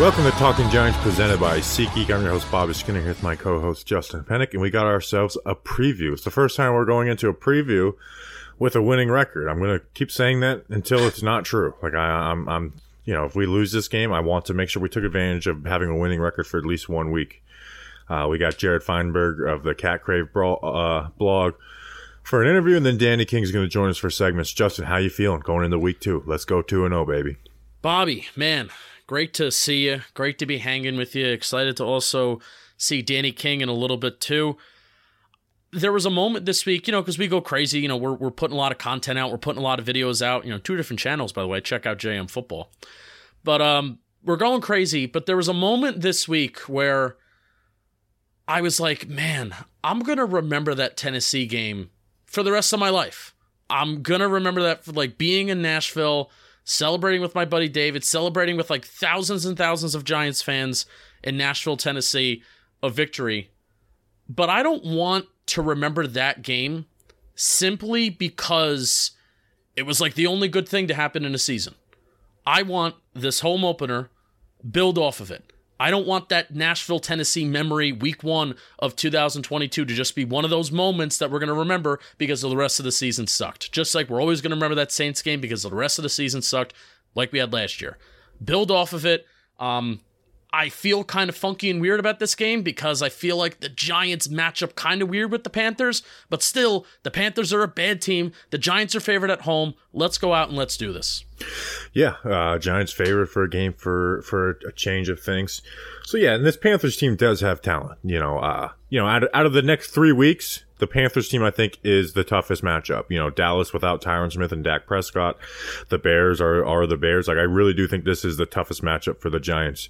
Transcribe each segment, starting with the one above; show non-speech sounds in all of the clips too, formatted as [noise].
Welcome to Talking Giants presented by SeatGeek. I'm your host, Bobby Skinner, here with my co-host, Justin Pennick, and we got ourselves a preview. It's the first time we're going into a preview with a winning record. I'm going to keep saying that until it's not true. Like I, I'm, I'm, you know, if we lose this game, I want to make sure we took advantage of having a winning record for at least one week. Uh, we got Jared Feinberg of the Cat Crave uh, blog for an interview, and then Danny King is going to join us for segments. Justin, how you feeling going into week two? Let's go two and zero, baby. Bobby, man, great to see you. Great to be hanging with you. Excited to also see Danny King in a little bit too. There was a moment this week, you know, because we go crazy. You know, we're we're putting a lot of content out. We're putting a lot of videos out. You know, two different channels, by the way. Check out JM Football. But um, we're going crazy. But there was a moment this week where I was like, man, I'm gonna remember that Tennessee game for the rest of my life. I'm gonna remember that for like being in Nashville, celebrating with my buddy David, celebrating with like thousands and thousands of Giants fans in Nashville, Tennessee, a victory. But I don't want to remember that game simply because it was like the only good thing to happen in a season. I want this home opener build off of it. I don't want that Nashville, Tennessee memory week one of 2022 to just be one of those moments that we're going to remember because the rest of the season sucked. Just like we're always going to remember that Saints game because the rest of the season sucked, like we had last year. Build off of it. Um, I feel kind of funky and weird about this game because I feel like the Giants match up kind of weird with the Panthers, but still, the Panthers are a bad team. The Giants are favored at home. Let's go out and let's do this. Yeah, uh, Giants favorite for a game for for a change of things. So yeah, and this Panthers team does have talent. You know, uh, you know, out of, out of the next three weeks, the Panthers team I think is the toughest matchup. You know, Dallas without Tyron Smith and Dak Prescott, the Bears are are the Bears. Like I really do think this is the toughest matchup for the Giants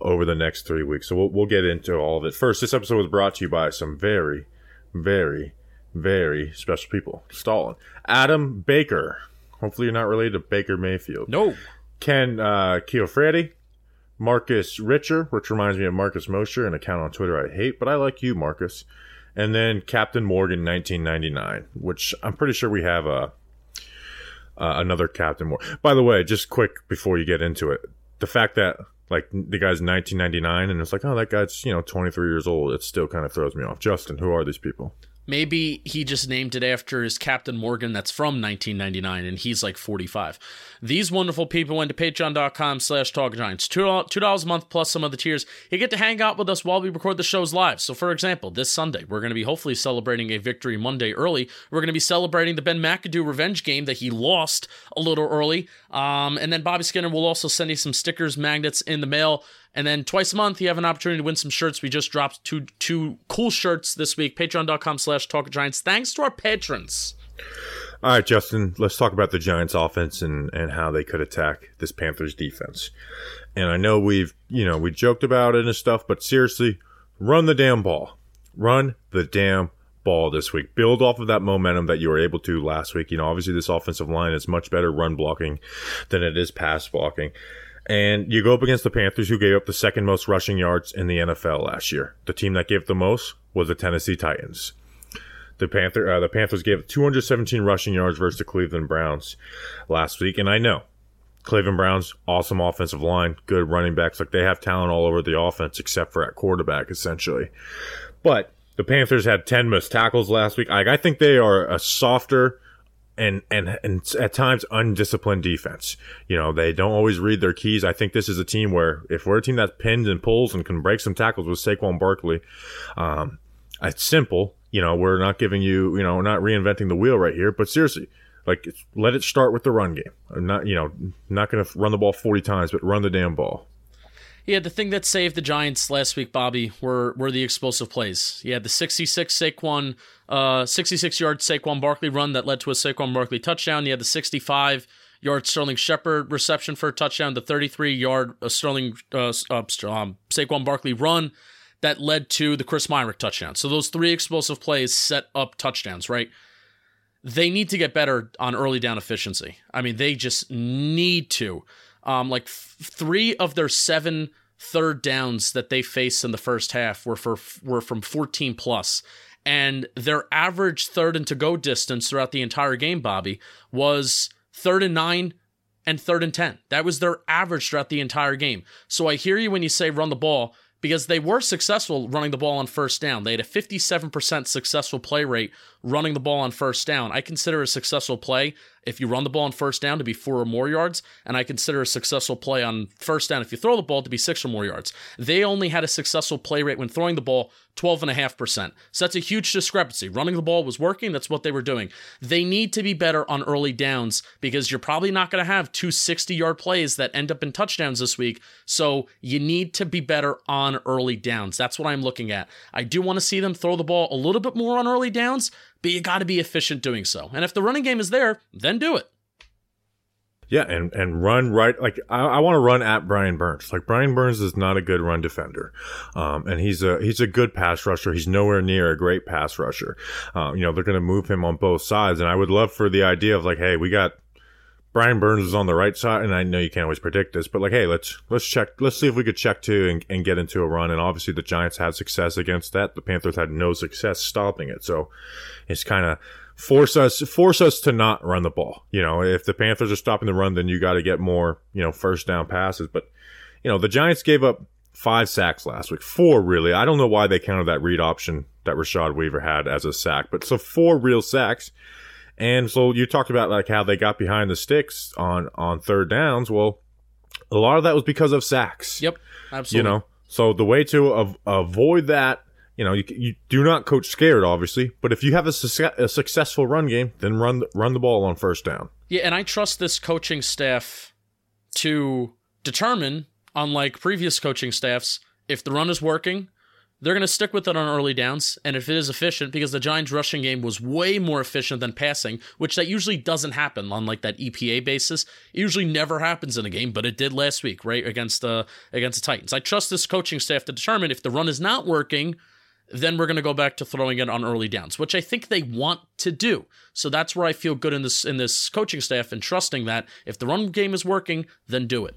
over the next three weeks. So we'll we'll get into all of it. First, this episode was brought to you by some very, very, very special people. Stalin, Adam Baker. Hopefully, you're not related to Baker Mayfield. No. Ken uh, Chiofredi, Marcus Richer, which reminds me of Marcus Mosher, an account on Twitter I hate, but I like you, Marcus. And then Captain Morgan, 1999, which I'm pretty sure we have a uh, another Captain Morgan. By the way, just quick before you get into it, the fact that like the guy's 1999 and it's like, oh, that guy's you know 23 years old, it still kind of throws me off. Justin, who are these people? Maybe he just named it after his Captain Morgan that's from 1999 and he's like 45. These wonderful people went to patreon.com slash talkgiants. $2 a month plus some of the tiers. You get to hang out with us while we record the shows live. So for example, this Sunday, we're going to be hopefully celebrating a victory Monday early. We're going to be celebrating the Ben McAdoo revenge game that he lost a little early. Um, and then Bobby Skinner will also send you some stickers, magnets in the mail. And then twice a month, you have an opportunity to win some shirts. We just dropped two two cool shirts this week. Patreon.com slash Talk Giants. Thanks to our patrons. All right, Justin, let's talk about the Giants offense and, and how they could attack this Panthers defense. And I know we've, you know, we joked about it and stuff, but seriously, run the damn ball. Run the damn ball this week. Build off of that momentum that you were able to last week. You know, obviously this offensive line is much better run blocking than it is pass blocking. And you go up against the Panthers, who gave up the second most rushing yards in the NFL last year. The team that gave the most was the Tennessee Titans. The Panther, uh, the Panthers gave 217 rushing yards versus the Cleveland Browns last week, and I know Cleveland Browns awesome offensive line, good running backs, like they have talent all over the offense except for at quarterback, essentially. But the Panthers had 10 missed tackles last week. I, I think they are a softer and, and and at times undisciplined defense. You know, they don't always read their keys. I think this is a team where if we're a team that pins and pulls and can break some tackles with Saquon Barkley, um, It's simple. You know, we're not giving you, you know, we're not reinventing the wheel right here, but seriously, like let it start with the run game. I'm not, you know, not going to run the ball 40 times, but run the damn ball. Yeah, the thing that saved the Giants last week, Bobby, were were the explosive plays. Had the 66 Saquon, uh, 66 yard Saquon Barkley run that led to a Saquon Barkley touchdown. You had the 65 yard Sterling Shepard reception for a touchdown. The 33 yard uh, Sterling uh, uh, um, Saquon Barkley run that led to the Chris Myarick touchdown. So those three explosive plays set up touchdowns, right? They need to get better on early down efficiency. I mean, they just need to. Um, like f- three of their seven third downs that they faced in the first half were for were from 14 plus, and their average third and to go distance throughout the entire game, Bobby, was third and nine and third and 10. That was their average throughout the entire game. So I hear you when you say run the ball because they were successful running the ball on first down. They had a 57% successful play rate running the ball on first down. I consider a successful play if you run the ball on first down to be four or more yards, and I consider a successful play on first down if you throw the ball to be six or more yards. They only had a successful play rate when throwing the ball 12.5%. So that's a huge discrepancy. Running the ball was working, that's what they were doing. They need to be better on early downs because you're probably not going to have two 60 yard plays that end up in touchdowns this week. So you need to be better on early downs. That's what I'm looking at. I do want to see them throw the ball a little bit more on early downs, but you got to be efficient doing so. And if the running game is there, then do it. Yeah, and and run right. Like I, I want to run at Brian Burns. Like Brian Burns is not a good run defender, um, and he's a he's a good pass rusher. He's nowhere near a great pass rusher. Uh, you know they're going to move him on both sides, and I would love for the idea of like, hey, we got Brian Burns is on the right side, and I know you can't always predict this, but like, hey, let's let's check, let's see if we could check two and, and get into a run. And obviously, the Giants had success against that. The Panthers had no success stopping it. So it's kind of force us force us to not run the ball. You know, if the Panthers are stopping the run, then you got to get more you know first down passes. But you know, the Giants gave up five sacks last week, four really. I don't know why they counted that read option that Rashad Weaver had as a sack, but so four real sacks. And so you talked about like how they got behind the sticks on on third downs. Well, a lot of that was because of sacks. Yep, absolutely. You know, so the way to av- avoid that you know, you, you do not coach scared, obviously, but if you have a, su- a successful run game, then run the, run the ball on first down. Yeah, and I trust this coaching staff to determine, unlike previous coaching staffs, if the run is working, they're going to stick with it on early downs. And if it is efficient, because the Giants' rushing game was way more efficient than passing, which that usually doesn't happen on like that EPA basis. It usually never happens in a game, but it did last week, right against the against the Titans. I trust this coaching staff to determine if the run is not working then we're going to go back to throwing it on early downs, which I think they want to do. So that's where I feel good in this in this coaching staff and trusting that if the run game is working, then do it.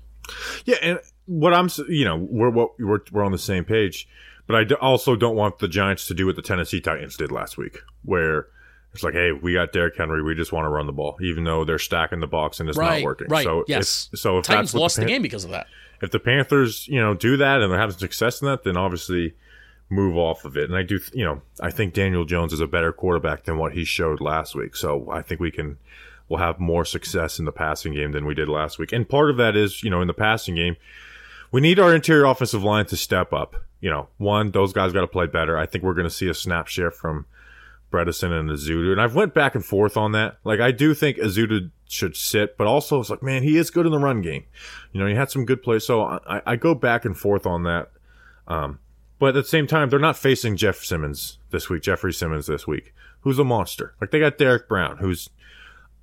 Yeah, and what I'm, you know, we're we're we're on the same page, but I also don't want the Giants to do what the Tennessee Titans did last week, where it's like, hey, we got Derrick Henry, we just want to run the ball, even though they're stacking the box and it's right, not working. Right. So yes. If, so if Titans that's lost the, Pan- the game because of that. If the Panthers, you know, do that and they're having success in that, then obviously move off of it. And I do, you know, I think Daniel Jones is a better quarterback than what he showed last week. So I think we can, we'll have more success in the passing game than we did last week. And part of that is, you know, in the passing game, we need our interior offensive line to step up. You know, one, those guys got to play better. I think we're going to see a snap share from Bredeson and Ezeudu. And I've went back and forth on that. Like, I do think Ezeudu should sit, but also it's like, man, he is good in the run game. You know, he had some good plays. So I, I go back and forth on that. Um, but at the same time, they're not facing Jeff Simmons this week, Jeffrey Simmons this week, who's a monster. Like they got Derrick Brown, who's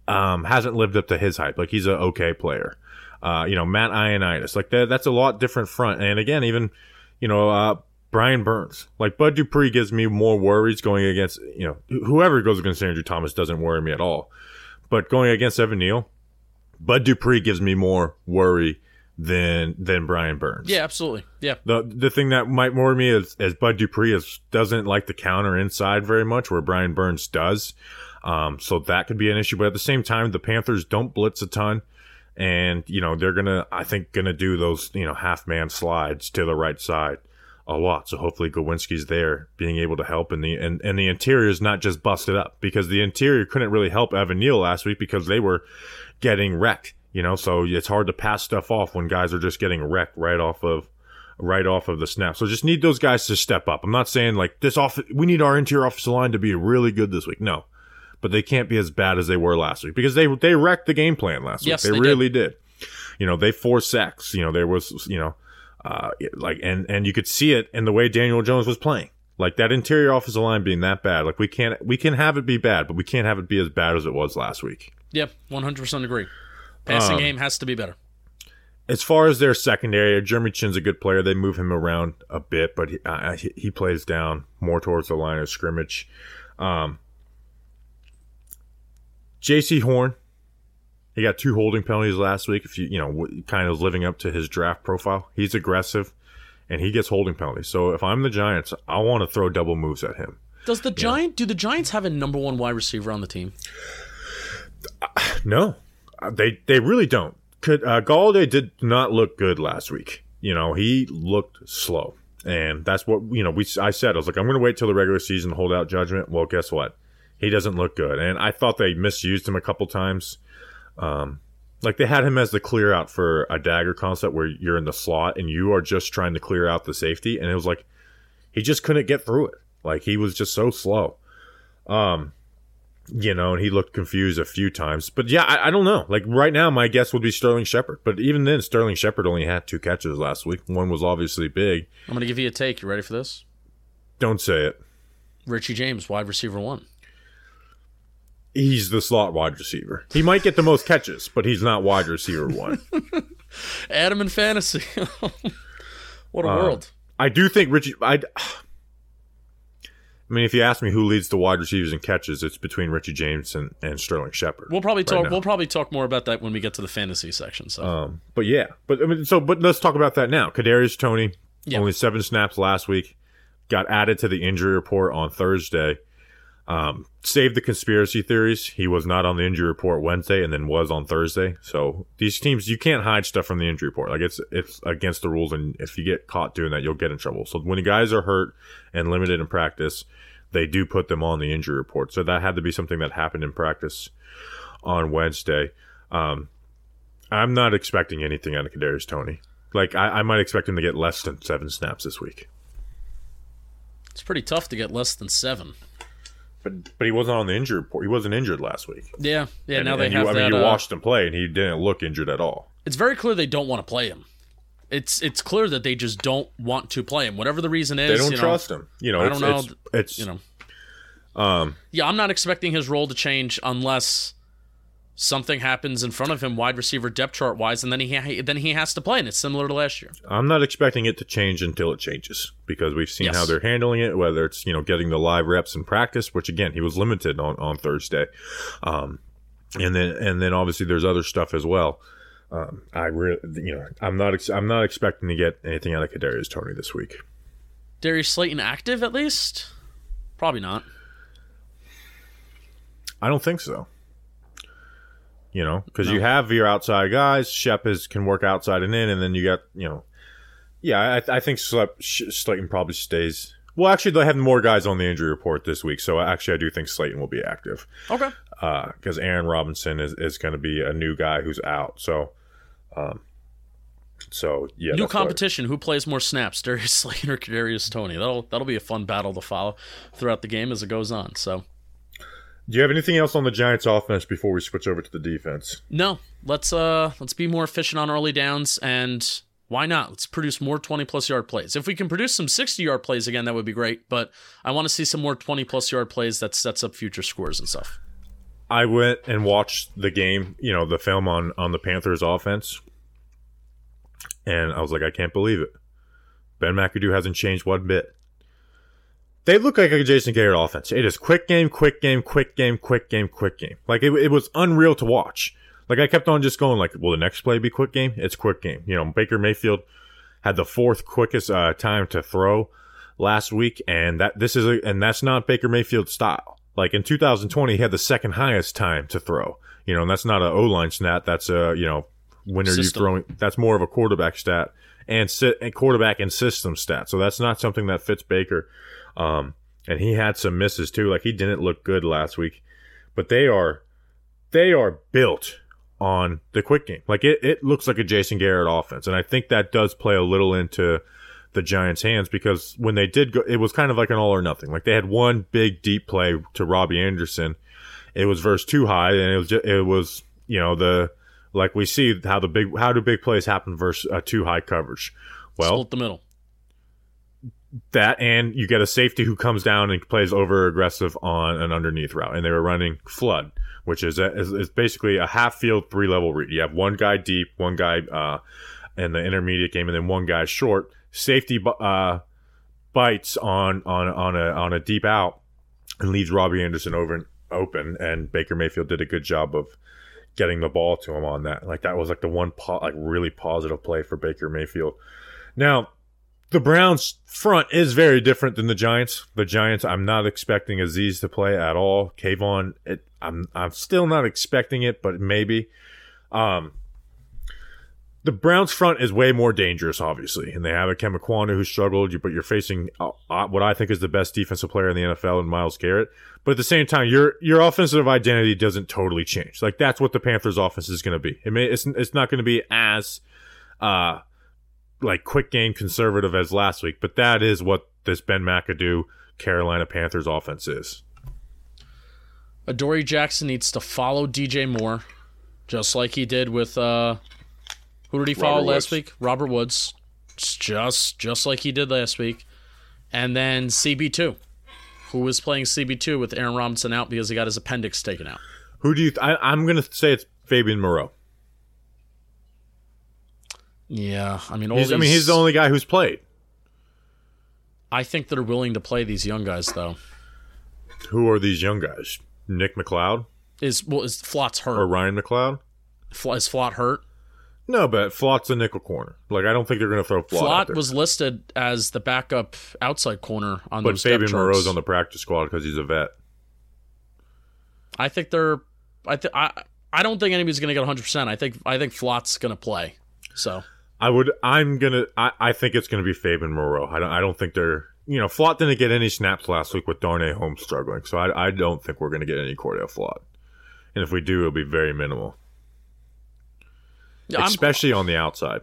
um, hasn't lived up to his hype. Like he's an okay player. Uh, you know, Matt Ioannidis. Like that, that's a lot different front. And again, even you know, uh, Brian Burns. Like Bud Dupree gives me more worries going against you know whoever goes against Andrew Thomas doesn't worry me at all. But going against Evan Neal, Bud Dupree gives me more worry than than Brian Burns. Yeah, absolutely. Yeah. The the thing that might worry me is as Bud Dupree is doesn't like the counter inside very much, where Brian Burns does. Um, so that could be an issue. But at the same time, the Panthers don't blitz a ton. And, you know, they're gonna I think gonna do those, you know, half man slides to the right side a lot. So hopefully Glowinski's there being able to help and the and, and the interior is not just busted up because the interior couldn't really help Evan Neal last week because they were getting wrecked you know, so it's hard to pass stuff off when guys are just getting wrecked right off of right off of the snap. So just need those guys to step up. I'm not saying like this off. We need our interior offensive line to be really good this week. No, but they can't be as bad as they were last week because they they wrecked the game plan last Yes, week. They, they really did. You know, they forced sacks. You know, there was you know, uh, like and and you could see it in the way Daniel Jones was playing. Like that interior offensive line being that bad. Like we can't we can have it be bad, but we can't have it be as bad as it was last week. Yeah, 100% agree. Passing Um, game has to be better. as far as their secondary, Jeremy Chinn's a good player. They move him around a bit, but he, uh, he, he plays down more towards the line of scrimmage. Um, Jaycee Horn, he got two holding penalties last week. If you you know kind of living up to his draft profile, he's aggressive, and he gets holding penalties. So if I'm the Giants, I want to throw double moves at him. Does the Giant do the Giants have a number one wide receiver on the team? No, Uh, they they really don't. Could uh, Golladay did not look good last week. You know, he looked slow, and that's what you know. We I said I was like, I'm going to wait till the regular season to hold out judgment. Well, guess what? He doesn't look good, and I thought they misused him a couple times. Um, like they had him as the clear out for a dagger concept where you're in the slot and you are just trying to clear out the safety, and it was like he just couldn't get through it. Like he was just so slow. Um, you know, and he looked confused a few times. But yeah, I, I don't know. Like right now, my guess would be Sterling Shepard. But even then, Sterling Shepard only had two catches last week. One was obviously big. I'm going to give you a take. You ready for this? Don't say it. Richie James, wide receiver one. He's the slot wide receiver. He might get the most catches, but he's not wide receiver one. [laughs] Adam in fantasy. [laughs] what a Uh, world. I do think Richie. I. I mean, if you ask me who leads the wide receivers in catches, it's between Richie James and, and Sterling Shepard. We'll probably right talk. now. we'll probably talk more about that when we get to the fantasy section. So Um, but yeah, but I mean, so but let's talk about that now. Kadarius Toney, Yeah. only seven snaps last week, got added to the injury report on Thursday. Um, saved the conspiracy theories. He was not on the injury report Wednesday, and then was on Thursday. So these teams, you can't hide stuff from the injury report. Like it's it's against the rules, and if you get caught doing that, you'll get in trouble. So when the guys are hurt and limited in practice, they do put them on the injury report. So that had to be something that happened in practice on Wednesday. Um, I'm not expecting anything out of Kadarius Toney. Like I, I might expect him to get less than seven snaps this week. it's pretty tough to get less than seven. But but he wasn't on the injury report. He wasn't injured last week. Yeah, yeah. And- now they and have you, I mean, that. you uh, watched him play, and he didn't look injured at all. it's very clear they don't want to play him. It's it's clear that they just don't want to play him, whatever the reason is. They don't you know, trust him. You know, I don't know. It's, it's You know, um, yeah, I'm not expecting his role to change unless something happens in front of him, wide receiver depth chart wise, and then he ha- then he has to play, and it's similar to last year. I'm not expecting it to change until it changes because we've seen Yes. how they're handling it. Whether it's you know getting the live reps in practice, which again he was limited on on Thursday, um, and then and then obviously there's other stuff as well. Um, I really you know I'm not ex- I'm not expecting to get anything out of Kadarius Toney this week. Darius Slayton active at least? Probably not. I don't think so. You know, because you have your outside guys. Shep is can work outside and in, and then you got you know, yeah. I, I think Slep, Sh- Slayton probably stays. Well, actually, they have more guys on the injury report this week, so actually, I do think Slayton will be active Okay. because Aaron Robinson is, is going to be a new guy who's out. So, um, so yeah, New competition. Who plays more snaps, Darius [laughs] Slayton or Darius Toney? That'll that'll be a fun battle to follow throughout the game as it goes on. So Do you have anything else on the Giants' offense before we switch over to the defense? no, let's uh let's be more efficient on early downs and why not? Let's produce more 20 plus yard plays. If we can produce some 60 yard plays again, that would be great. But I want to see some more 20 plus yard plays that sets up future scores and stuff. I went and watched the game, you know, the film on on the Panthers offense, and I was like, I can't believe it. Ben McAdoo hasn't changed one bit. They look like a Jason Garrett offense. It is quick game, quick game, quick game, quick game, quick game. Like it, it was unreal to watch. Like I kept on just going, like, will the next play be quick game? It's quick game. You know, Baker Mayfield had the fourth quickest uh, time to throw last week, and that this is a, and that's not Baker Mayfield's style. Like in 2020, he had the second highest time to throw. You know, and that's not an O line stat. That's a you know when are you throwing? That's more of a quarterback stat and sit and quarterback and system stat. So that's not something that fits Baker. Um, and he had some misses too. Like he didn't look good last week, but they are they are built on the quick game. Like it, it looks like a Jason Garrett offense, and I think that does play a little into the Giants' hands because when they did go, it was kind of like an all or nothing. Like they had one big deep play to Robbie Anderson. It was versus too high, and it was just, it was you know the like we see how the big how do big plays happen versus uh, too high coverage. Well, Split the middle. That and you get a safety who comes down and plays over aggressive on an underneath route and they were running flood which is, a, is, is basically a half field three level read you have one guy deep one guy uh, in the intermediate game and then one guy short. Safety uh, bites on on on a on a deep out and leaves Robbie Anderson over and open and Baker Mayfield did a good job of getting the ball to him on that. Like that was like the one po- like really positive play for Baker Mayfield. Now the Browns front is very different than the Giants. The Giants, I'm not expecting Azeez to play at all. Kayvon, it, I'm I'm still not expecting it, but maybe. Um, the Browns front is way more dangerous, obviously, and they have Ikem Ekwonu who struggled. But you're facing what I think is the best defensive player in the NFL in Myles Garrett. But at the same time, your your offensive identity doesn't totally change. Like that's what the Panthers' offense is going to be. It may it's it's not going to be as uh like quick game conservative as last week, but that is what this Ben McAdoo Carolina Panthers offense is. Adoree Jackson needs to follow DJ Moore, just like he did with uh, who did he follow Robert last Woods. week? Robert Woods, It's just just like he did last week, and then CB two, who was playing CB two with Aaron Robinson out because he got his appendix taken out. Who do you? Th- I, I'm going to say it's Fabian Moreau. Yeah, I mean, all He's, I mean, he's the only guy who's played. I think they're willing to play these young guys though. Who are these young guys? Nick McCloud Is well, is Flott's hurt? or Ryan McLeod? Fl- is Flott hurt? No, but Flott's a nickel corner. Like I don't think they're going to throw Flott there. was listed as the backup outside corner on but those depth Fabian. Moreau's on the practice squad because he's a vet. I think they're. I th- I I don't think anybody's going to get 100. percent I think I think Flott's going to play. So I would. I'm gonna. I, I think it's gonna be Fabian Moreau. I don't. I don't think they're. You know, Flott didn't get any snaps last week with Darnay Holmes struggling, so I, I don't think we're gonna get any Cordell Flott. And if we do, it'll be very minimal, I'm- especially on the outside.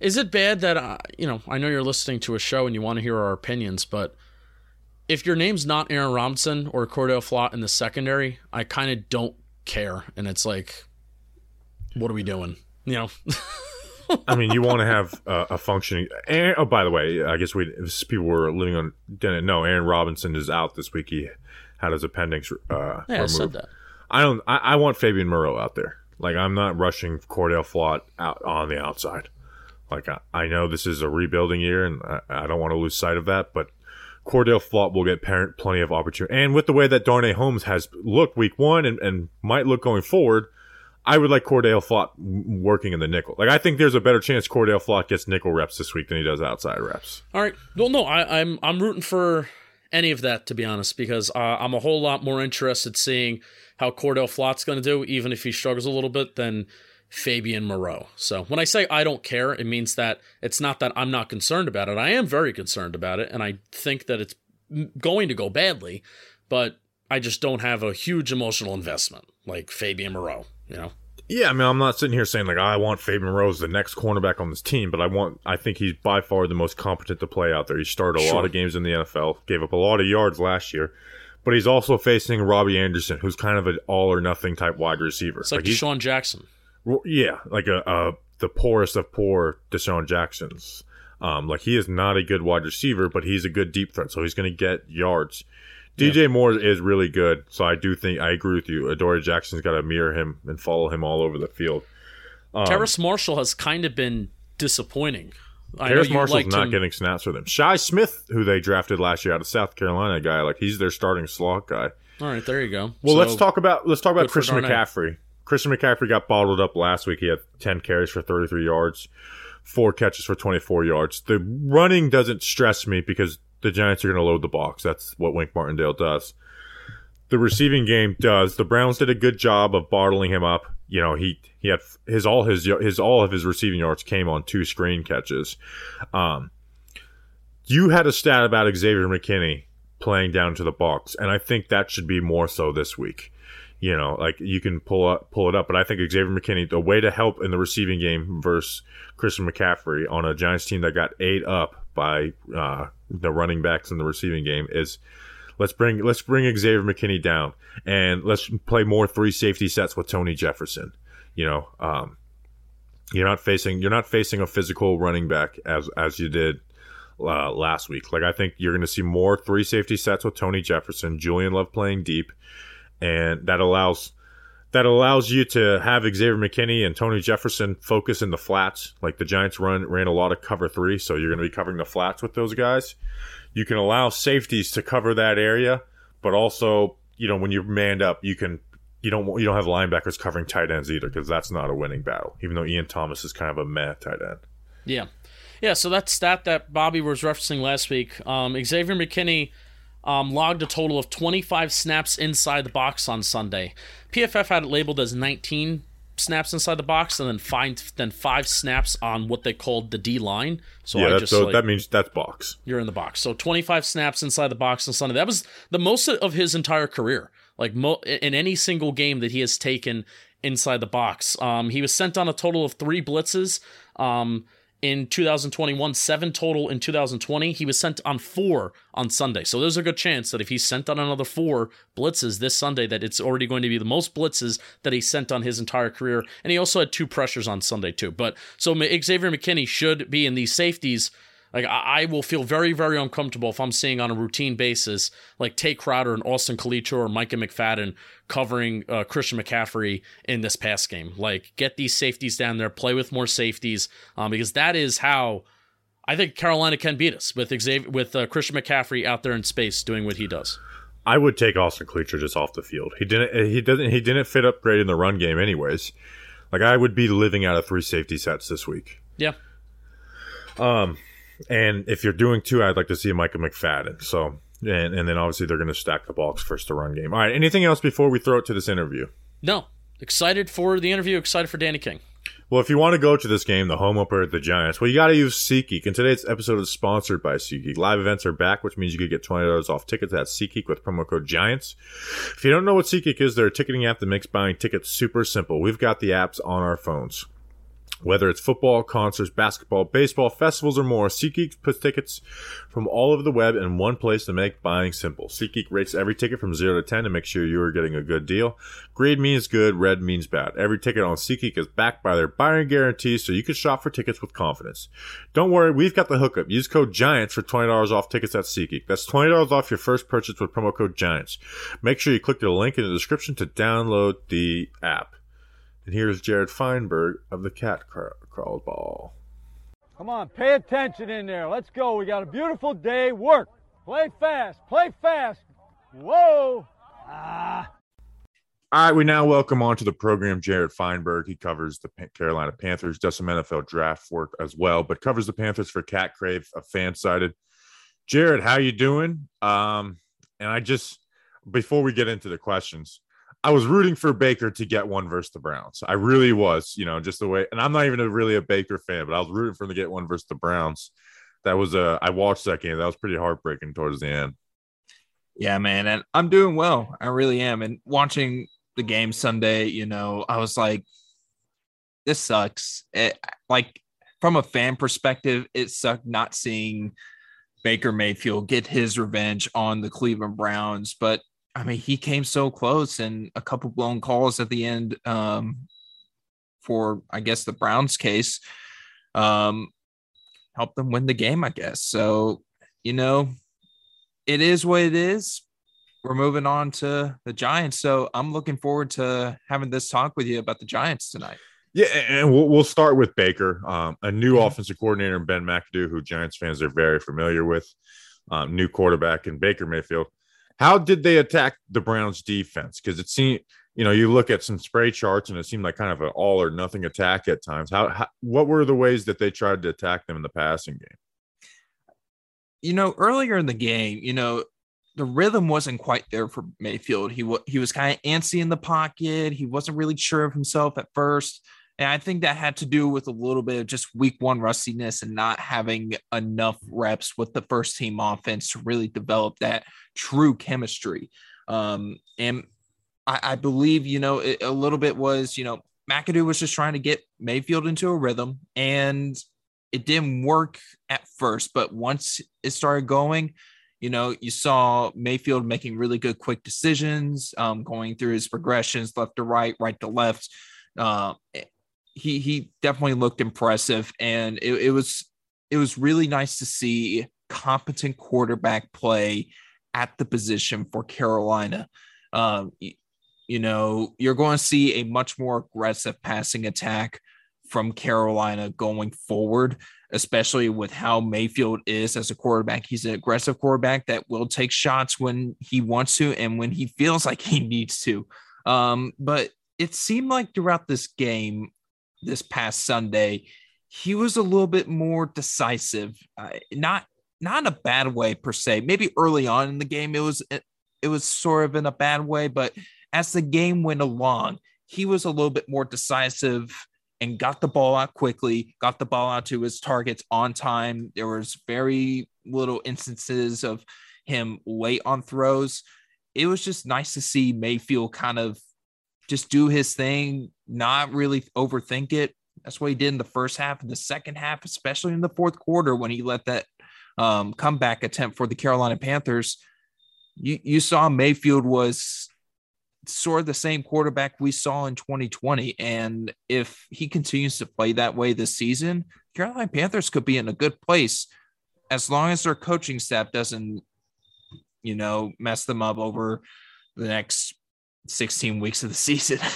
is it bad that uh, you know? I know you're listening to a show and you want to hear our opinions, but if your name's not Aaron Robinson or Cordell Flott in the secondary, I kind of don't care, and it's like, what are we doing? You know. [laughs] I mean, you want to have uh, a functioning. Aaron, oh, by the way, I guess we if people were living on didn't know. Aaron Robinson is out this week. He had his appendix uh, Yeah, I removed. said that. I don't. I, I want Fabian Moreau out there. Like I'm not rushing Cordell Flott out on the outside. Like I, I know this is a rebuilding year, and I, I don't want to lose sight of that. But Cordell Flott will get parent plenty of opportunity, and with the way that Darnay Holmes has looked week one and, and might look going forward, I would like Cordell Flott working in the nickel. Like I think there's a better chance Cordell Flott gets nickel reps this week than he does outside reps. All right. Well, no, I, I'm I'm rooting for any of that to be honest, because uh, I'm a whole lot more interested seeing how Cordell Flott's going to do, even if he struggles a little bit, than Fabian Moreau. So when I say I don't care, it means that it's not that I'm not concerned about it. I am very concerned about it, and I think that it's going to go badly, but I just don't have a huge emotional investment like Fabian Moreau. You know. Yeah, I mean, I'm not sitting here saying like I want Fabian as the next cornerback on this team, but I want I think he's by far the most competent to play out there. He started a lot of games in the NFL, gave up a lot of yards last year, but he's also facing Robbie Anderson, who's kind of an all or nothing type wide receiver. It's like he's- DeSean Jackson. yeah, like a, a the poorest of poor DeSean Jacksons. Um, like he is not a good wide receiver, but he's a good deep threat, so he's going to get yards. DJ Moore is really good, so I do think I agree with you. Adoree Jackson's got to mirror him and follow him all over the field. Um, Terrace Marshall has kind of been disappointing. I know Marshall's not him- getting snaps for them. Shi Smith, who they drafted last year out of South Carolina, guy like he's their starting slot guy. All right, there you go. Well, So- let's talk about let's talk about Christian McCaffrey. Christian McCaffrey got bottled up last week. He had ten carries for thirty three yards, four catches for twenty four yards. The running doesn't stress me because the Giants are going to load the box. That's what Wink Martindale does. The receiving game does. The Browns did a good job of bottling him up. You know, he he had his all his his all of his receiving yards came on two screen catches. Um, you had a stat about Xavier McKinney playing down to the box, and I think that should be more so this week. You know, like you can pull up pull it up, but I think Xavier McKinney, the way to help in the receiving game versus Christian McCaffrey on a Giants team that got eight up by uh, the running backs in the receiving game is let's bring let's bring Xavier McKinney down and let's play more three safety sets with Tony Jefferson. You know, um, you're not facing you're not facing a physical running back as as you did uh, last week. Like I think you're going to see more three safety sets with Tony Jefferson, Julian Love playing deep, and that allows that allows you to have Xavier McKinney and Tony Jefferson focus in the flats. Like the Giants run ran a lot of cover three, so you're going to be covering the flats with those guys. You can allow safeties to cover that area, but also you know when you're manned up, you can you don't you don't have linebackers covering tight ends either because that's not a winning battle. Even though Ian Thomas is kind of a meh tight end. Yeah, yeah. So that's that stat that Bobby was referencing last week, um, Xavier McKinney um, logged a total of 25 snaps inside the box on Sunday. PFF had it labeled as 19 snaps inside the box, and then five then five snaps on what they called the D line. So yeah, I just so like, that means that's box. you're in the box. So 25 snaps inside the box on Sunday. That was the most of his entire career. Like mo- in any single game that he has taken inside the box. Um, he was sent on a total of three blitzes. Um, in 2021, seven total in 2020. He was sent on four on Sunday. So there's a good chance that if he's sent on another four blitzes this Sunday, that it's already going to be the most blitzes that he sent on his entire career. And he also had two pressures on Sunday too. But so Xavier McKinney should be in these safeties. Like I, I will feel very, very uncomfortable if I'm seeing on a routine basis like Tae Crowder and Austin Calitro or Micah McFadden covering uh, Christian McCaffrey in this pass game. Like get these safeties down there, play with more safeties, um, because that is how I think Carolina can beat us with Xavier with uh, Christian McCaffrey out there in space doing what he does. I would take Austin Calitro just off the field. He didn't. He doesn't. He didn't fit up great in the run game, anyways. Like I would be living out of three safety sets this week. Yeah. Um, and if you're doing two, I'd like to see Micah McFadden. So, and and then obviously they're going to stack the box first to run game. All right. Anything else before we throw it to this interview? No. Excited for the interview. Excited for Danny King. Well, if you want to go to this game, the home opener at the Giants, well, you got to use SeatGeek. And today's episode is sponsored by SeatGeek. Live events are back, which means you could get $20 off tickets at SeatGeek with promo code GIANTS. If you don't know what SeatGeek is, they're a ticketing app that makes buying tickets super simple. We've got the apps on our phones. Whether it's football, concerts, basketball, baseball, festivals, or more, SeatGeek puts tickets from all over the web in one place to make buying simple. SeatGeek rates every ticket from 0 to 10 to make sure you are getting a good deal. Green means good, red means bad. Every ticket on SeatGeek is backed by their buying guarantee, so you can shop for tickets with confidence. Don't worry, we've got the hookup. Use code GIANTS for $20 off tickets at SeatGeek. That's $20 off your first purchase with promo code GIANTS. Make sure you click the link in the description to download the app. And here's Jared Feinberg of the Cat Craw- Crawl Ball. Come on, pay attention in there. Let's go. We got a beautiful day. Work. Play fast. Play fast. Whoa. Ah. All right, we now welcome onto the program Jared Feinberg. He covers the Carolina Panthers, does some NFL draft work as well, but covers the Panthers for Cat Crave, a fan sided. Jared, how you doing? Um, and I just before we get into the questions, I was rooting for Baker to get one versus the Browns. I really was, you know, just the way. And I'm not even a, really a Baker fan, but I was rooting for him to get one versus the Browns. That was a. I watched that game. That was pretty heartbreaking towards the end. Yeah, man. And I'm doing well. I really am. And watching the game Sunday, you know, I was like, this sucks. It, like, from a fan perspective, it sucked not seeing Baker Mayfield get his revenge on the Cleveland Browns. But I mean, he came so close and a couple blown calls at the end um, for, I guess, the Browns case um, helped them win the game, I guess. So, you know, it is what it is. We're moving on to the Giants. So I'm looking forward to having this talk with you about the Giants tonight. Yeah, and we'll, we'll start with Baker, um, a new Mhm. offensive coordinator, Ben McAdoo, who Giants fans are very familiar with, um, new quarterback in Baker Mayfield. How did they attack the Browns defense? Because it seemed, you know, you look at some spray charts and it seemed like kind of an all or nothing attack at times. How, how what were the ways that they tried to attack them in the passing game? You know, earlier in the game, you know, the rhythm wasn't quite there for Mayfield. He wa- he was kind of antsy in the pocket. He wasn't really sure of himself at first. And I think that had to do with a little bit of just week one rustiness and not having enough reps with the first team offense to really develop that true chemistry. Um, and I, I believe, you know, it, a little bit was, you know, McAdoo was just trying to get Mayfield into a rhythm. And it didn't work at first, but once it started going, you know, you saw Mayfield making really good quick decisions, um, going through his progressions left to right, right to left. Uh, he he definitely looked impressive, and it, it was it was really nice to see competent quarterback play at the position for Carolina. Um, you, you know, you're going to see a much more aggressive passing attack from Carolina going forward, especially with how Mayfield is as a quarterback. He's an aggressive quarterback that will take shots when he wants to and when he feels like he [laughs] needs to. Um, but it seemed like throughout this game, this past Sunday, he was a little bit more decisive. Uh, not not in a bad way per se. Maybe early on in the game, it was it, it was sort of in a bad way, but as the game went along, he was a little bit more decisive and got the ball out quickly, got the ball out to his targets on time. There was very little instances of him late on throws. It was just nice to see Mayfield kind of just do his thing, not really overthink it. That's what he did in the first half. In the second half, especially in the fourth quarter, when he let that um, comeback attempt for the Carolina Panthers, you, you saw Mayfield was sort of the same quarterback we saw in 2020. And if he continues to play that way this season, Carolina Panthers could be in a good place as long as their coaching staff doesn't, you know, mess them up over the next 16 weeks of the season. [laughs]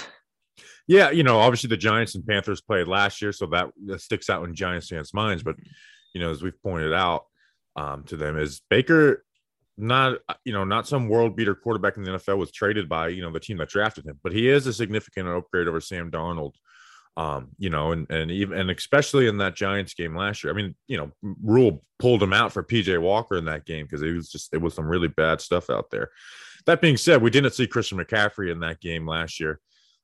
Yeah, you know, obviously the Giants and Panthers played last year, so that, sticks out in Giants fans' minds. But you know, as we've pointed out um, to them, is Baker not you know not some world beater quarterback in the NFL was traded by you know the team that drafted him, but he is a significant upgrade over Sam Darnold. Um, you know, and and even and especially in that Giants game last year. I mean, you know, Rhule pulled him out for PJ Walker in that game because it was just it was some really bad stuff out there. That being said, we didn't see Christian McCaffrey in that game last year.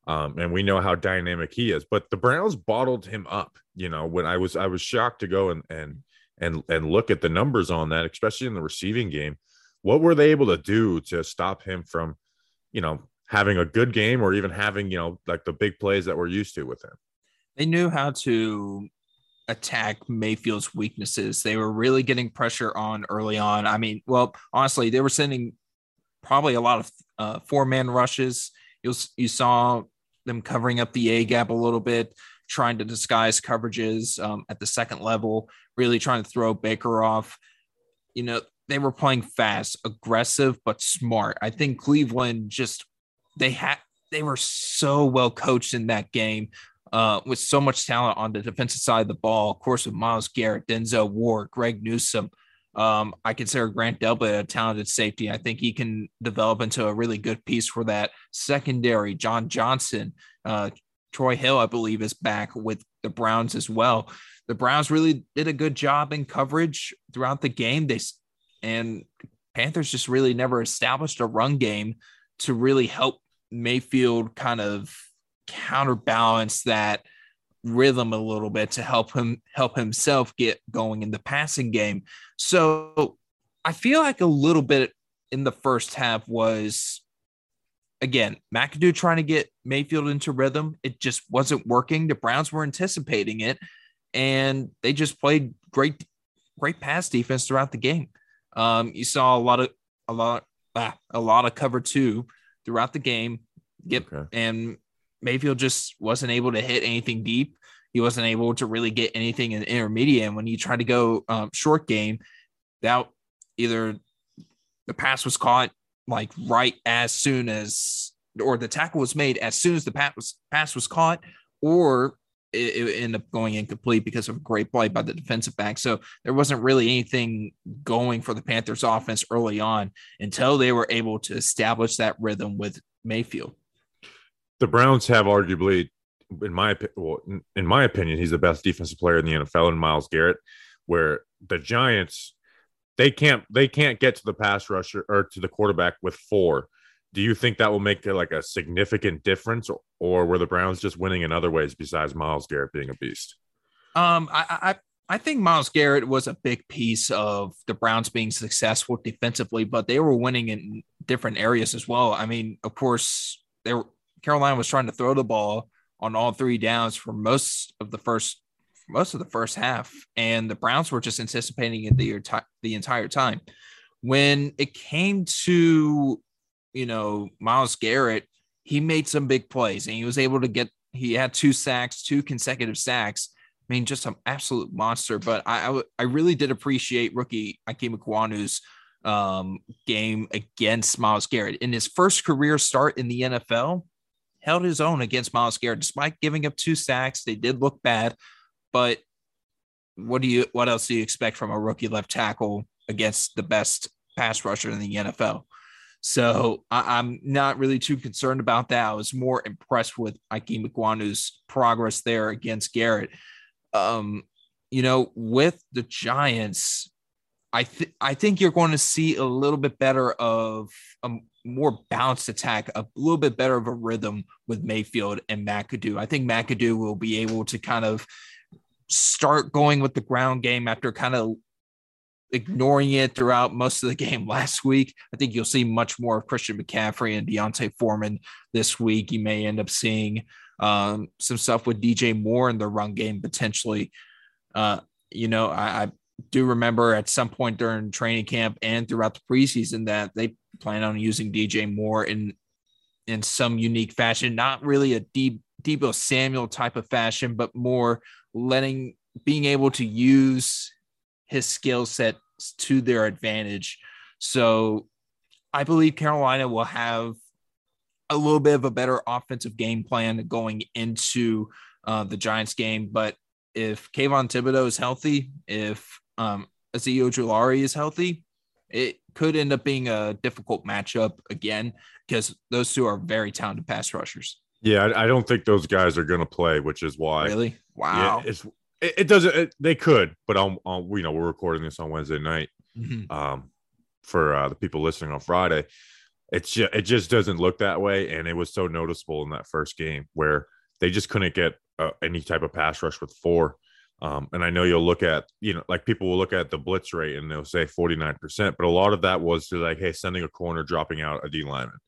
Um, and we know how dynamic he is, but the Browns bottled him up. You know, when I was I was shocked to go and and and and look at the numbers on that, especially in the receiving game what were they able to do to stop him from, you know, having a good game or even having, you know, like the big plays that we're used to with him? They knew how to attack Mayfield's weaknesses. They were really getting pressure on early on. I mean, well, honestly, they were sending probably a lot of uh, four man rushes. You, you saw them covering up the A gap a little bit, trying to disguise coverages um, at the second level, really trying to throw Baker off. You know, they were playing fast, aggressive, but smart. I think Cleveland just they had they were so well coached in that game. Uh, with so much talent on the defensive side of the ball, of course, with Myles Garrett, Denzel Ward, Greg Newsome. Um, I consider Grant Delpit a talented safety. I think he can develop into a really good piece for that secondary. John Johnson, uh, Troy Hill, I believe, is back with the Browns as well. The Browns really did a good job in coverage throughout the game. They and Panthers just really never established a run game to really help Mayfield kind of counterbalance that rhythm a little bit to help him help himself get going in the passing game. So I feel like a little bit in the first half was again McAdoo trying to get Mayfield into rhythm. It just wasn't working. The Browns were anticipating it, and they just played great great pass defense throughout the game. Um, you saw a lot of a lot ah, a lot of cover two throughout the game. Get okay. and Mayfield just wasn't able to hit anything deep. He wasn't able to really get anything in the intermediate. And when he tried to go um, short game, that either the pass was caught like right as soon as, or the tackle was made as soon as the pass was pass was caught, or it, it ended up going incomplete because of a great play by the defensive back. So there wasn't really anything going for the Panthers offense early on until they were able to establish that rhythm with Mayfield. The Browns have arguably, in my well, in my opinion, he's the best defensive player in the NFL in Myles Garrett. Where the Giants, they can't they can't get to the pass rusher or to the quarterback with four do you think that will make like a significant difference or, or were the browns just winning in other ways besides Myles garrett being a beast um i i I think Myles Garrett was a big piece of the Browns being successful defensively, but they were winning in different areas as well. I mean, of course, they were Carolina was trying to throw the ball on all three downs for most of the first most of the first half, and the Browns were just anticipating it the, the entire time. When it came to, you know, Myles Garrett, he made some big plays and he was able to get, he had two sacks, two consecutive sacks. I mean, just an absolute monster. But I, I, I really did appreciate rookie Ikem Ekwonu's um, game against Myles Garrett. In his first career start in the NFL, held his own against Myles Garrett despite giving up two sacks. They did look bad, but what do you what else do you expect from a rookie left tackle against the best pass rusher in the NFL? So I, am not really too concerned about that. I was more impressed with Ikem Ekwonu's progress there against Garrett. Um, you know, with the Giants, I think I think you're going to see a little bit better of a more balanced attack, a little bit better of a rhythm with Mayfield and McAdoo. I think McAdoo will be able to kind of start going with the ground game after kind of ignoring it throughout most of the [laughs] game last week. I think you'll see much more of Christian McCaffrey and D'Onta Foreman this week. You may end up seeing um, some stuff with DJ Moore in the run game potentially. Uh, you know, I, I do remember at some point during training camp and throughout the preseason that they plan on using DJ Moore in in some unique fashion, not really a deep Deebo Samuel type of fashion, but more letting being able to use his skill set to their advantage. So I believe Carolina will have a little bit of a better offensive game plan going into uh, the Giants game. But if Kayvon Thibodeaux is healthy, if um, Azeez Ojulari is healthy, it could end up being a difficult matchup again because those two are very talented pass rushers. Yeah, I, I don't think those guys are going to play, which is why. Really? Wow. Yeah, it's it, it doesn't. It, they could, but I'm, I'm, you know, we're recording this on Wednesday night. Mm-hmm. Um, for uh, the people listening on Friday, it's just it just doesn't look that way, and it was so noticeable in that first game where they just couldn't get uh, any type of pass rush with four. Um, and I know you'll look at, you know, like people will look at the blitz rate and they'll say 49%, but a lot of that was to like, hey, sending a corner, dropping out a D lineman,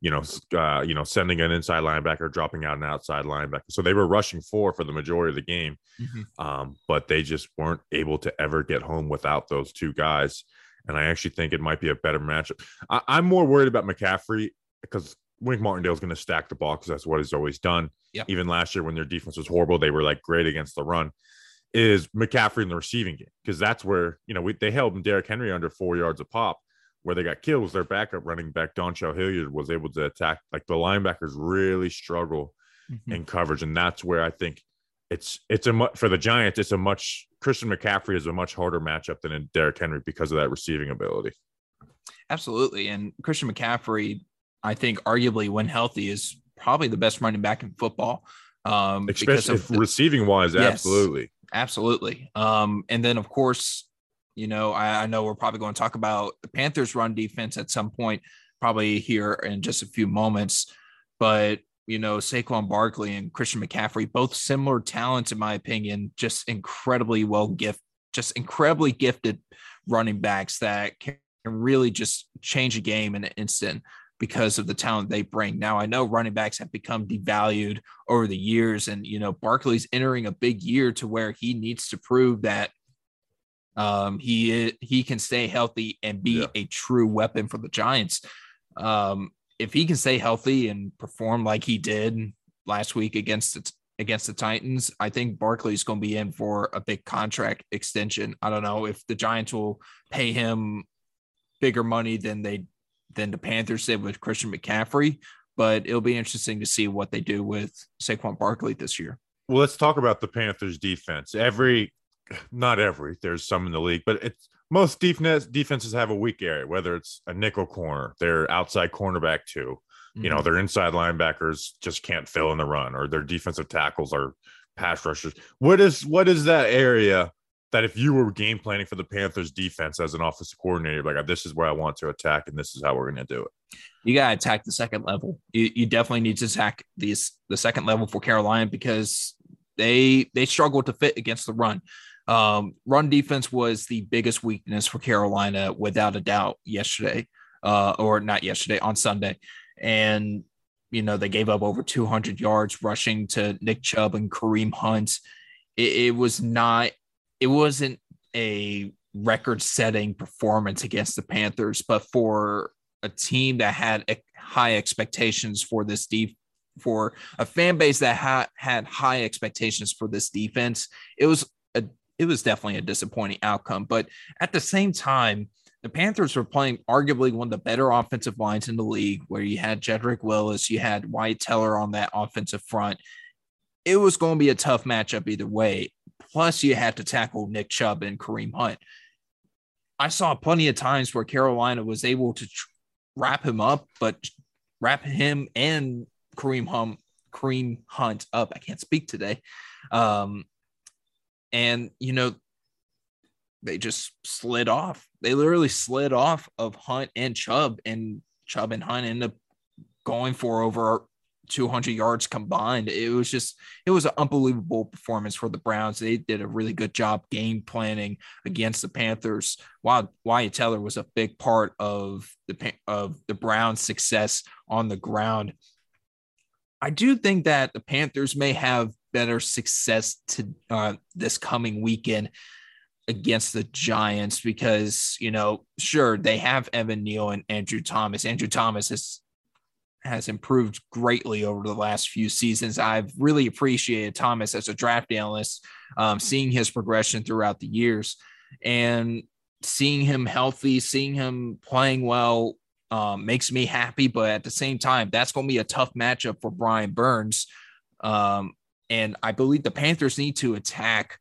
you know, uh, you know, sending an inside linebacker, dropping out an outside linebacker. So they were rushing four for the majority of the game, mm-hmm. um, but they just weren't able to ever get home without those two guys. And I actually think it might be a better matchup. I- I'm more worried about McCaffrey because Wink Martindale's going to stack the ball because that's what he's always done. Yep. Even last year when their defense was horrible, they were like great against the run is McCaffrey in the receiving game because that's where you know we, they held Derrick Henry under four yards a pop. Where they got killed was their backup running back Dontrell Hilliard was able to attack. Like the linebackers really struggle Mm-hmm. in coverage, and that's where I think it's it's a much for the Giants. It's a much Christian McCaffrey is a much harder matchup than in Derrick Henry because of that receiving ability. Absolutely, and Christian McCaffrey, I think, arguably when healthy, is probably the best running back in football. Um, because Especially of if the- receiving wise, Yes. absolutely. Absolutely. Um, and then of course, you know, I, I know we're probably going to talk about the Panthers run defense at some point, probably here in just a few moments. But you know, Saquon Barkley and Christian McCaffrey, both similar talents, in my opinion, just incredibly well gift, just incredibly gifted running backs that can really just change a game in an instant because of the talent they bring. Now, I know running backs have become devalued over the years, and you know, Barkley's entering a big year to where he needs to prove that um, he he can stay healthy and be Yeah. a true weapon for the Giants. Um, if he can stay healthy and perform like he did last week against the, against the Titans, I think Barkley's going to be in for a big contract extension. I don't know if the Giants will pay him bigger money than they than the Panthers did with Christian McCaffrey, but it'll be interesting to see what they do with Saquon Barkley this year. Well, let's talk about the Panthers defense. Every, not every, there's some in the league, but it's most defense defenses have a weak area, whether it's a nickel corner, their outside cornerback too. You know, mm-hmm. their inside linebackers just can't fill in the run, or their defensive tackles are pass rushers. What is what is that area that if you were game planning for the Panthers defense as an offensive coordinator, like this is where I want to attack and this is how we're going to do it. you got to attack the second level. You, you definitely need to attack these the second level for Carolina because they they struggle to fit against the run. Um, run defense was the biggest weakness for Carolina without a doubt yesterday, uh, or not yesterday on Sunday, and you know they gave up over 200 yards rushing to Nick Chubb and Kareem Hunt. it, it was not, it wasn't a record setting performance against the Panthers, but for a team that had high expectations for this deep for a fan base that ha- had high expectations for this defense, it was a it was definitely a disappointing outcome. But at the same time, the Panthers were playing arguably one of the better offensive lines in the league, where you had Jedrick Wills, you had Wyatt Teller on that offensive front. It was going to be a tough matchup either way. Plus, you had to tackle Nick Chubb and Kareem Hunt. I saw plenty of times where Carolina was able to wrap him up, but wrap him and Kareem Hunt, Kareem Hunt up. I can't speak today. Um, and you know, they just slid off. They literally slid off of Hunt and Chubb, and Chubb and Hunt ended up going for over 200 yards combined. It was just, it was an unbelievable performance for the Browns. They did a really good job game planning against the Panthers. While Wyatt Teller was a big part of the of the Browns' success on the ground. I do think that the Panthers may have better success to uh, this coming weekend against the Giants because you know, sure they have Evan Neal and Andrew Thomas. Andrew Thomas has has improved greatly over the last few seasons. I've really appreciated Thomas as a draft analyst, um, seeing his progression throughout the years and seeing him healthy, seeing him playing well um, makes me happy. But at the same time, that's going to be a tough matchup for Brian Burns. Um, and I believe the Panthers need to attack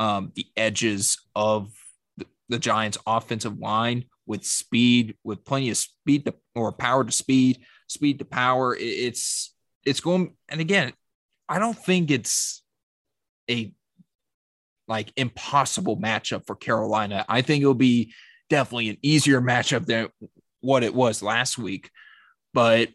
um, the edges of the, the Giants' offensive line with speed, with plenty of speed to, or power to speed speed to power. It's it's going and again, I don't think it's a like impossible matchup for Carolina. I think it'll be definitely an easier matchup than what it was last week. But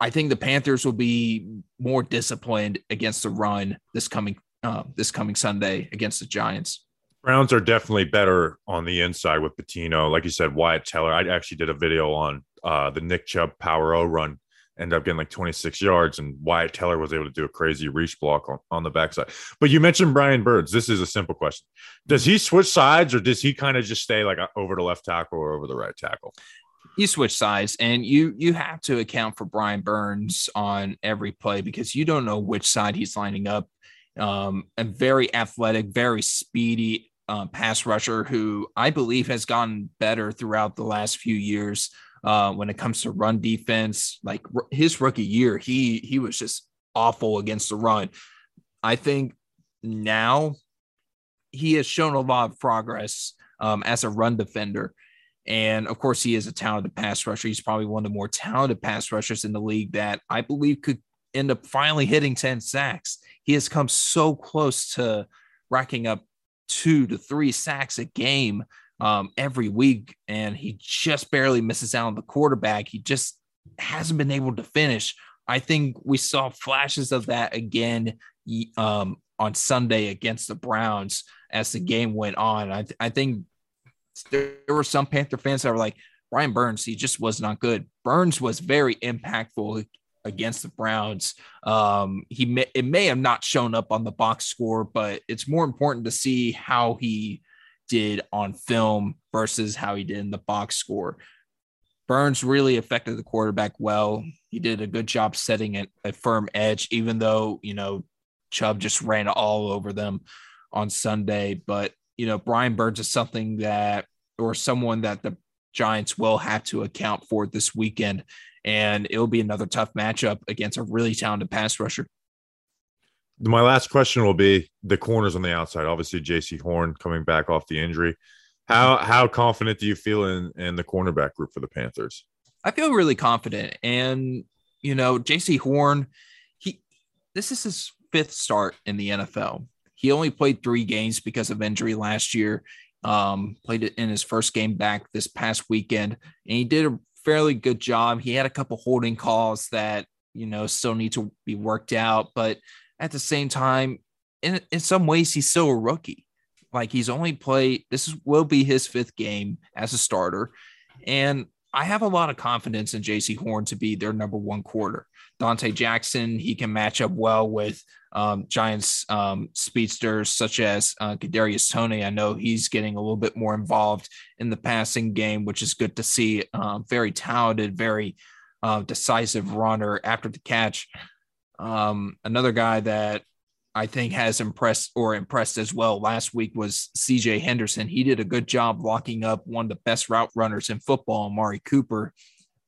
I think the Panthers will be more disciplined against the run this coming uh, this coming Sunday against the Giants. Browns are definitely better on the inside with Bitonio. Like you said, Wyatt Teller. I actually did a video on uh, the Nick Chubb Power O run ended up getting like 26 yards, and Wyatt Teller was able to do a crazy reach block on, on the backside. But you mentioned Brian Burns. This is a simple question: Does he switch sides, or does he kind of just stay like over the left tackle or over the right tackle? You switch sides, and you you have to account for Brian Burns on every play because you don't know which side he's lining up. Um, a very athletic, very speedy uh, pass rusher who I believe has gotten better throughout the last few years uh, when it comes to run defense. Like r- his rookie year, he he was just awful against the run. I think now he has shown a lot of progress um, as a run defender. And of course, he is a talented pass rusher. He's probably one of the more talented pass rushers in the league that I believe could end up finally hitting 10 sacks. He has come so close to racking up two to three sacks a game um, every week, and he just barely misses out on the quarterback. He just hasn't been able to finish. I think we saw flashes of that again um, on Sunday against the Browns as the game went on. I, th- I think there, were some Panther fans that were like, Brian Burns, he just was not good. Burns was very impactful against the Browns. Um, he may, it may have not shown up on the box score, but it's more important to see how he did on film versus how he did in the box score. Burns really affected the quarterback well. He did a good job setting a, a firm edge, even though, you know, Chubb just ran all over them on Sunday. But, you know, Brian Burns is something that, or someone that the Giants will have to account for this weekend. And it'll be another tough matchup against a really talented pass rusher my last question will be the corners on the outside. Obviously, Jaycee Horn coming back off the injury. How how confident do you feel in in the cornerback group for the Panthers? I feel really confident, and you know, Jaycee Horn, he this is his fifth start in the NFL. He only played three games because of injury last year. Um, played it in his first game back this past weekend, and he did a fairly good job. He had a couple holding calls that you know still need to be worked out, but at the same time, in in some ways, he's still a rookie. Like he's only played. This will be his fifth game as a starter, and I have a lot of confidence in Jaycee Horn to be their number one quarter. Donte Jackson, he can match up well with um, Giants um, speedsters such as uh, Kadarius Toney. I know he's getting a little bit more involved in the passing game, which is good to see. Um, very talented, very uh, decisive runner after the catch. Um, another guy that I think has impressed or impressed as well last week was CJ Henderson. He did a good job locking up one of the best route runners in football, Amari Cooper.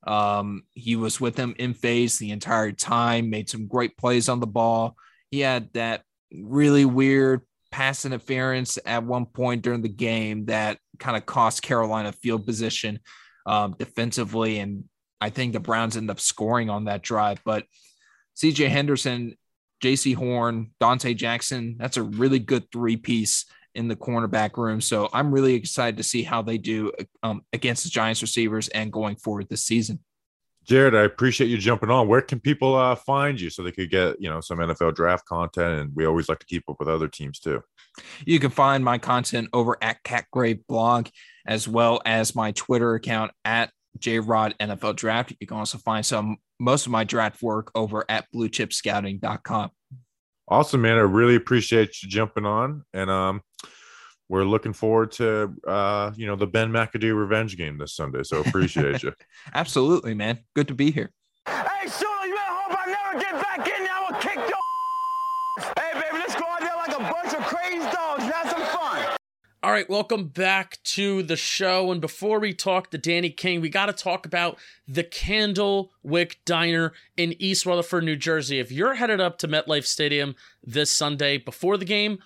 Um, he was with him in phase the entire time, made some great plays on the ball. He had that really weird pass interference at one point during the game that kind of cost Carolina field position um, defensively. And I think the Browns end up scoring on that drive. But CJ Henderson, Jaycee Horn, Donte Jackson, that's a really good three piece in the cornerback room. So I'm really excited to see how they do um, against the Giants receivers and going forward this season. Jared, I appreciate you jumping on. Where can people uh, find you so they could get you know some NFL draft content? And we always like to keep up with other teams too. You can find my content over at Catgrave Blog, as well as my Twitter account at JRod NFL Draft. You can also find some most of my draft work over at BlueChipScouting.com. Awesome, man. I really appreciate you jumping on, and um, we're looking forward to uh, you know, the Ben McAdoo revenge game this Sunday. So appreciate you. [laughs] Absolutely, man. Good to be here. Hey, Shula, you better hope I never get back in there. I will kick your Hey, baby, let's go out there like a bunch of crazy dogs and have some fun. All right, welcome back to the show. And before we talk to Danny King, we got to talk about the Candlewyck Diner in East Rutherford, New Jersey. If you're headed up to MetLife Stadium this Sunday before the game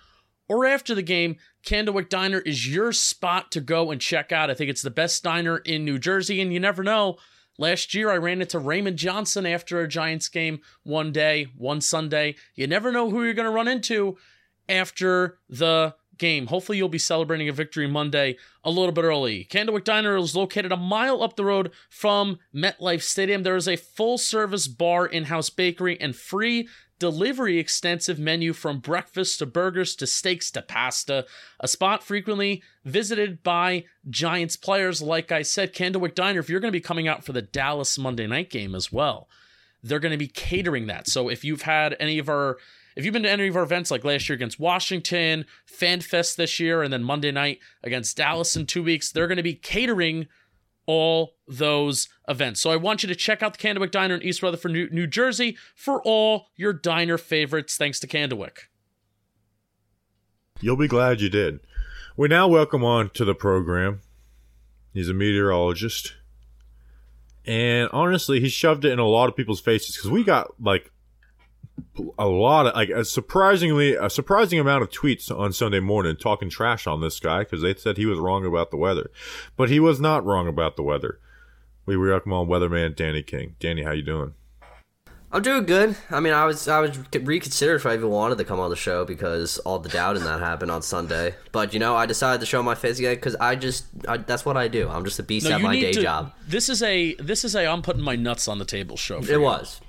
or after the game, Candlewyck Diner is your spot to go and check out. I think it's the best diner in New Jersey, and you never know. Last year, I ran into Raymond Johnson after a Giants game one day, one Sunday. You never know who you're going to run into after the game. Hopefully, you'll be celebrating a victory Monday a little bit early. Candlewyck Diner is located a mile up the road from MetLife Stadium. There is a full service bar, in house bakery, and free delivery extensive menu from breakfast to burgers to steaks to pasta. A spot frequently visited by Giants players. Like I said, Candlewyck Diner, if you're going to be coming out for the Dallas Monday night game as well, they're going to be catering that. So if you've had any of our if you've been to any of our events like last year against Washington, FanFest this year, and then Monday night against Dallas in two weeks, they're going to be catering all those events. So I want you to check out the Candlewyck Diner in East Rutherford, New, New Jersey for all your diner favorites, thanks to Candlewyck. You'll be glad you did. We now welcome on to the program. He's a meteorologist. And honestly, he shoved it in a lot of people's faces because we got like a lot of like a surprisingly a surprising amount of tweets on Sunday morning talking trash on this guy because they said he was wrong about the weather, but he was not wrong about the weather. We welcome on weatherman Danny King. Danny, how you doing? I'm doing good. I mean, I was I was reconsidered if I even wanted to come on the show because all the doubt in that happened on Sunday. But you know, I decided to show my face again because I just I, that's what I do. I'm just a beast at my day to, job. This is a this is a I'm putting my nuts on the table show. For It you. was.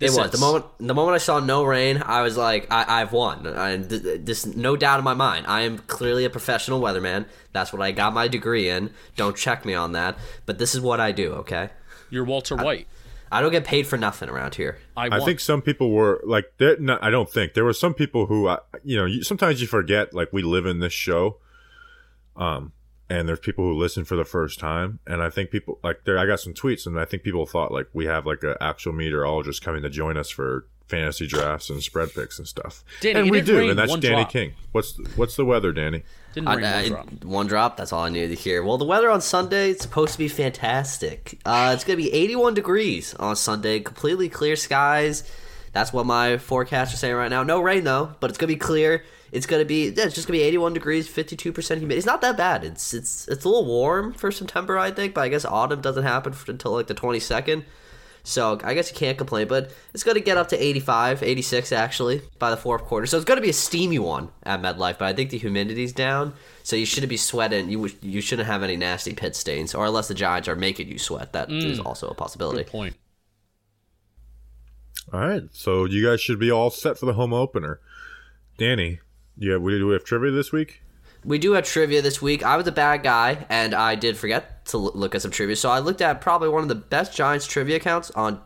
This it was is. the moment. The moment I saw no rain, I was like, I, "I've won." And th- th- this, no doubt in my mind, I am clearly a professional weatherman. That's what I got my degree in. Don't check me on that. But this is what I do. Okay, You're Walter White. I don't get paid for nothing around here. I, I think some people were like, they're not, I don't think there were some people who, uh, you know, you, sometimes you forget like we live in this show, um, and there's people who listen for the first time, and I think people like there. I got some tweets, and I think people thought like we have like an actual meteorologist coming to join us for fantasy drafts and spread picks and stuff, Danny, and we didn't do, rain and that's Danny drop. King. What's what's the weather, Danny? Didn't I- I- one drop. one drop. That's all I needed to hear. Well, the weather on Sunday it's supposed to be fantastic. Uh, it's gonna be 81 degrees on Sunday. Completely clear skies. That's what my forecast is saying right now. No rain though, but it's gonna be clear. It's gonna be yeah, it's just gonna be 81 degrees, 52 percent humidity. It's not that bad. It's it's it's a little warm for September, I think. But I guess autumn doesn't happen f- until like the 22nd. So I guess you can't complain, but it's going to get up to 85, 86 actually by the fourth quarter. So it's going to be a steamy one at MetLife, but I think the humidity's down, so you shouldn't be sweating. You you shouldn't have any nasty pit stains, or unless the Giants are making you sweat. That mm. is also a possibility. Good point. All right, so you guys should be all set for the home opener. Danny, yeah, we do we have trivia this week? We do have trivia this week. I was a bad guy, and I did forget to look at some trivia. So I looked at probably one of the best Giants trivia accounts on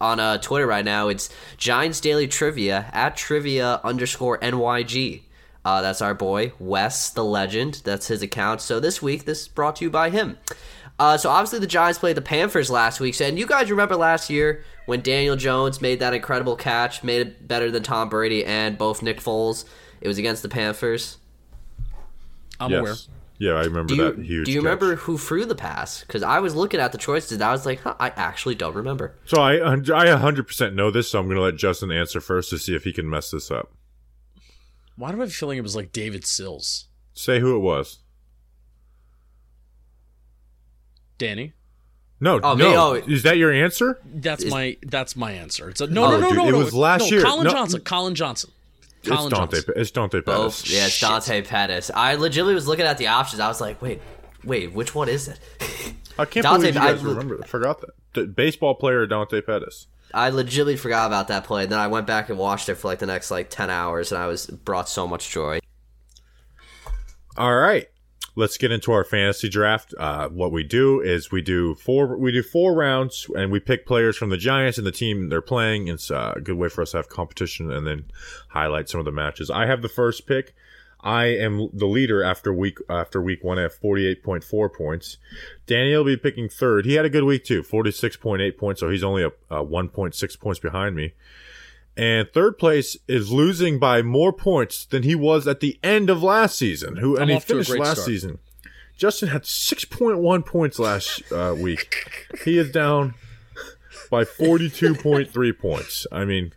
on uh, Twitter right now. It's Giants Daily Trivia at trivia underscore NYG. Uh, that's our boy, Wes the Legend. That's his account. So this week, this is brought to you by him. Uh, so obviously the Giants played the Panthers last week. And you guys remember last year when Daniel Jones made that incredible catch, made it better than Tom Brady and both Nick Foles. It was against the Panthers. I'm aware. Yeah, I remember you, that huge. do you catch. remember who threw the pass? Because I was looking at the choices and I was like, huh, I actually don't remember. So I I 100% know this, so I'm going to let Justin answer first to see if he can mess this up. Why do I have a feeling it was like David Sills? Say who it was. Danny? No, Oh, me? Oh. Is that your answer? That's Is- my that's my answer. It's a no Oh, no no dude, no it was last no, year. Collin No. Johnson. Collin Johnson. Collin it's Dante. Johnson. It's Dante Oh, Pettis. yeah, it's Dante Pettis. I legitimately was looking at the options. I was like, wait, wait, which one is it? I can't Dante- believe you guys I- remember. I forgot that. The baseball player Dante Pettis. I legitimately forgot about that play. And Then I went back and watched it for like the next like ten hours, and I was brought so much joy. All right. Let's get into our fantasy draft. Uh, what we do is we do four we do four rounds and we pick players from the Giants and the team they're playing. It's uh, a good way for us to have competition and then highlight some of the matches. I have the first pick. I am the leader after week after week one. I have forty eight point four points. Daniel will be picking third. He had a good week too, forty six point eight points. So he's only a, a one point six points behind me. And third place is losing by more points than he was at the end of last season. Who and I'm he off to a finished last start. season. Justin had six point one points last uh, week. he is down by forty two point three [laughs] points. I mean,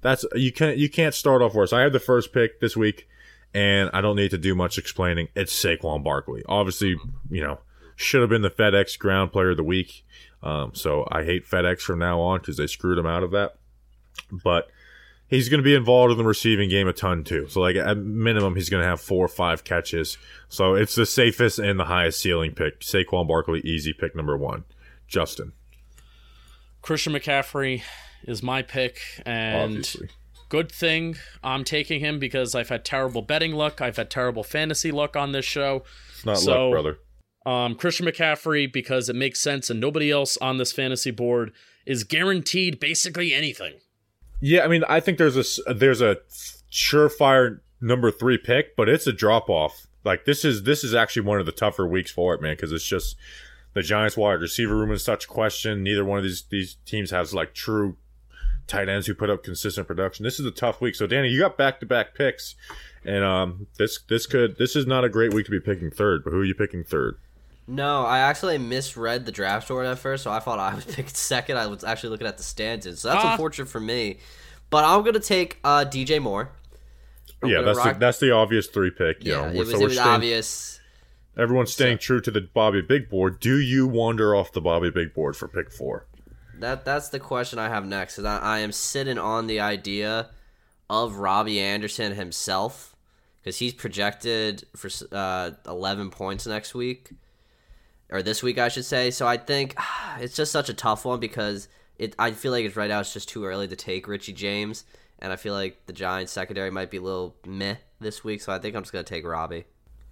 that's you can't you can't start off worse. I had the first pick this week, and I don't need to do much explaining. It's Saquon Barkley. Obviously, you know, should have been the FedEx Ground Player of the Week. Um, so I hate FedEx from now on because they screwed him out of that. But he's going to be involved in the receiving game a ton too. So like at minimum, he's going to have four or five catches. So it's the safest and the highest ceiling pick. Saquon Barkley, easy pick number one. Justin, Christian McCaffrey is my pick, and obviously. good thing I'm taking him because I've had terrible betting luck. I've had terrible fantasy luck on this show. It's not So- luck, brother. Um, Christian McCaffrey because it makes sense, and nobody else on this fantasy board is guaranteed basically anything. Yeah, I mean, I think there's a there's a surefire number three pick, but it's a drop off. Like this is this is actually one of the tougher weeks for it, man, because it's just the Giants' wide receiver room is such question. Neither one of these these teams has like true tight ends who put up consistent production. This is a tough week. So Danny, you got back to back picks, and um, this this could this is not a great week to be picking third. But who are you picking third? No, I actually misread the draft order at first, so I thought I would [laughs] pick second. I was actually looking at the standings, so that's Ah. unfortunate for me. But I'm gonna take uh, DJ Moore. I'm yeah, gonna that's the, that's the obvious three pick. You yeah. know, it was, so it was staying- obvious. Everyone's staying true to the Bobby Big Board. Do you wander off the Bobby Big Board for pick four? That that's the question I have next. Is I, I am sitting on the idea of Robbie Anderson himself because he's projected for uh, 11 points next week or this week, I should say. So I think [sighs] it's just such a tough one because it. I feel like it's right now. It's just too early to take Richie James, and I feel like the Giants secondary might be a little meh this week. So I think I'm just gonna take Robbie.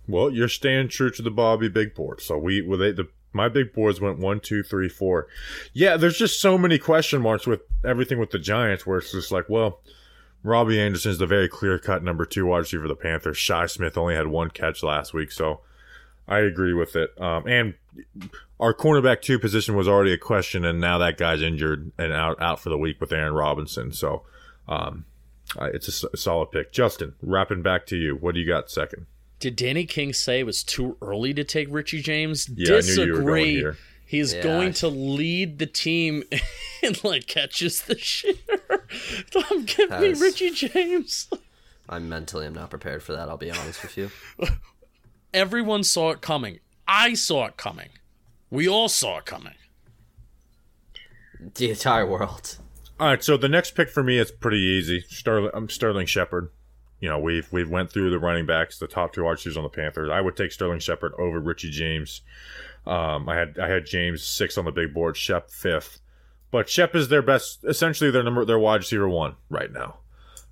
Well, you're staying true to the Bobby Big Board. So we, well, they, the my big boards went one, two, three, four. Yeah, there's just so many question marks with everything with the Giants, where it's just like, well, Robbie Anderson's the very clear cut number two wide receiver for the Panthers. Shi Smith only had one catch last week, so I agree with it. Um, and our cornerback two position was already a question, and now that guy's injured and out out for the week with Aaron Robinson. So um, uh, it's a solid pick. Justin, wrapping back to you. What do you got second? Did Danny King say it was too early to take Richie James? Yeah, I knew Disagree. you were going here. He's Yeah. going to lead the team [laughs] in like catches this [laughs] year. Tom, give me Richie James. I mentally am not prepared for that. I'll be honest with you. [laughs] Everyone saw it coming. I saw it coming. We all saw it coming. The entire world. All right, so the next pick for me is pretty easy. Sterling, I'm Sterling Shepard. You know, we've we've went through the running backs, the top two archers on the Panthers. I would take Sterling Shepard over Richie James. Um, I had I had James six on the big board, Shep fifth, but Shep is their best, essentially their number, their wide receiver one right now.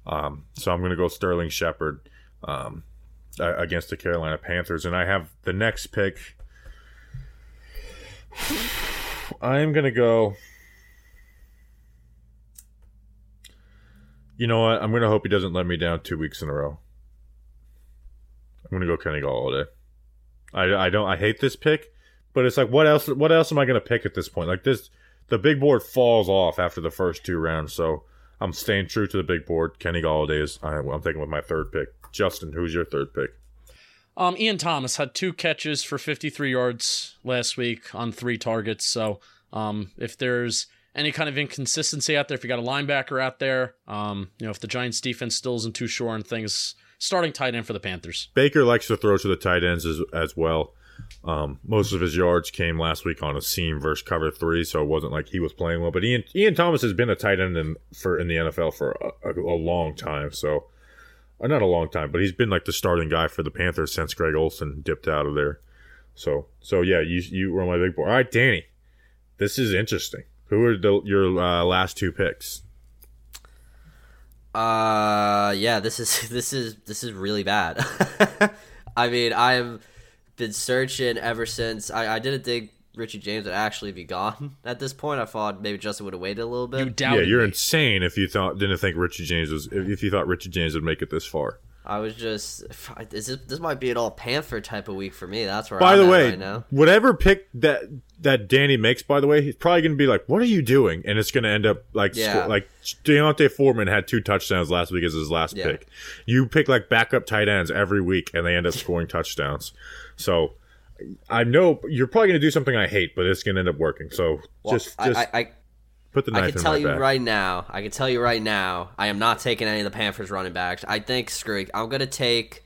Um, so I'm going to go Sterling Shepard um, uh, against the Carolina Panthers, and I have the next pick. I am going to go. You know what? I'm gonna hope he doesn't let me down two weeks in a row. I'm gonna go Kenny Golladay. I, I don't I hate this pick, but it's like what else what else am I gonna pick at this point? Like this the big board falls off after the first two rounds, so I'm staying true to the big board. Kenny Golladay is I, I'm taking with my third pick. Justin, who's your third pick? Um, Ian Thomas had two catches for 53 yards last week on three targets. So, um, if there's any kind of inconsistency out there, if you got a linebacker out there, um, you know, if the Giants defense still isn't too sure on things, starting tight end for the Panthers. Baker likes to throw to the tight ends as, as well. Um, most of his yards came last week on a seam versus cover three, so it wasn't like he was playing well. But Ian Ian Thomas has been a tight end in for in the NFL for a, a, a long time, so not a long time, but he's been like the starting guy for the Panthers since Greg Olsen dipped out of there. So so yeah, you you were my big boy. All right, Danny, this is interesting. Who are the, your uh, last two picks? Uh, yeah, this is [laughs] this is this is really bad. [laughs] I mean, I've been searching ever since. I, I didn't think Richie James would actually be gone [laughs] at this point. I thought maybe Justin would have waited a little bit. You Yeah, doubted you're me. insane if you thought didn't think Richie James was if, if you thought Richie James would make it this far. I was just [sighs] is this, this might be an all Panther type of week for me. That's where By I'm the at way, right now. whatever pick that that Danny makes, by the way, he's probably going to be like, "What are you doing?" And it's going to end up like sco- Yeah. like D'Onta Foreman had two touchdowns last week as his last Yeah. pick. You pick like backup tight ends every week, and they end up [laughs] scoring touchdowns. So I know you're probably going to do something I hate, but it's going to end up working. So Well, just I, just I, I, put the knife I in can tell my you back. right now. I can tell you right now. I am not taking any of the Panthers running backs. I think screw it. I'm gonna take.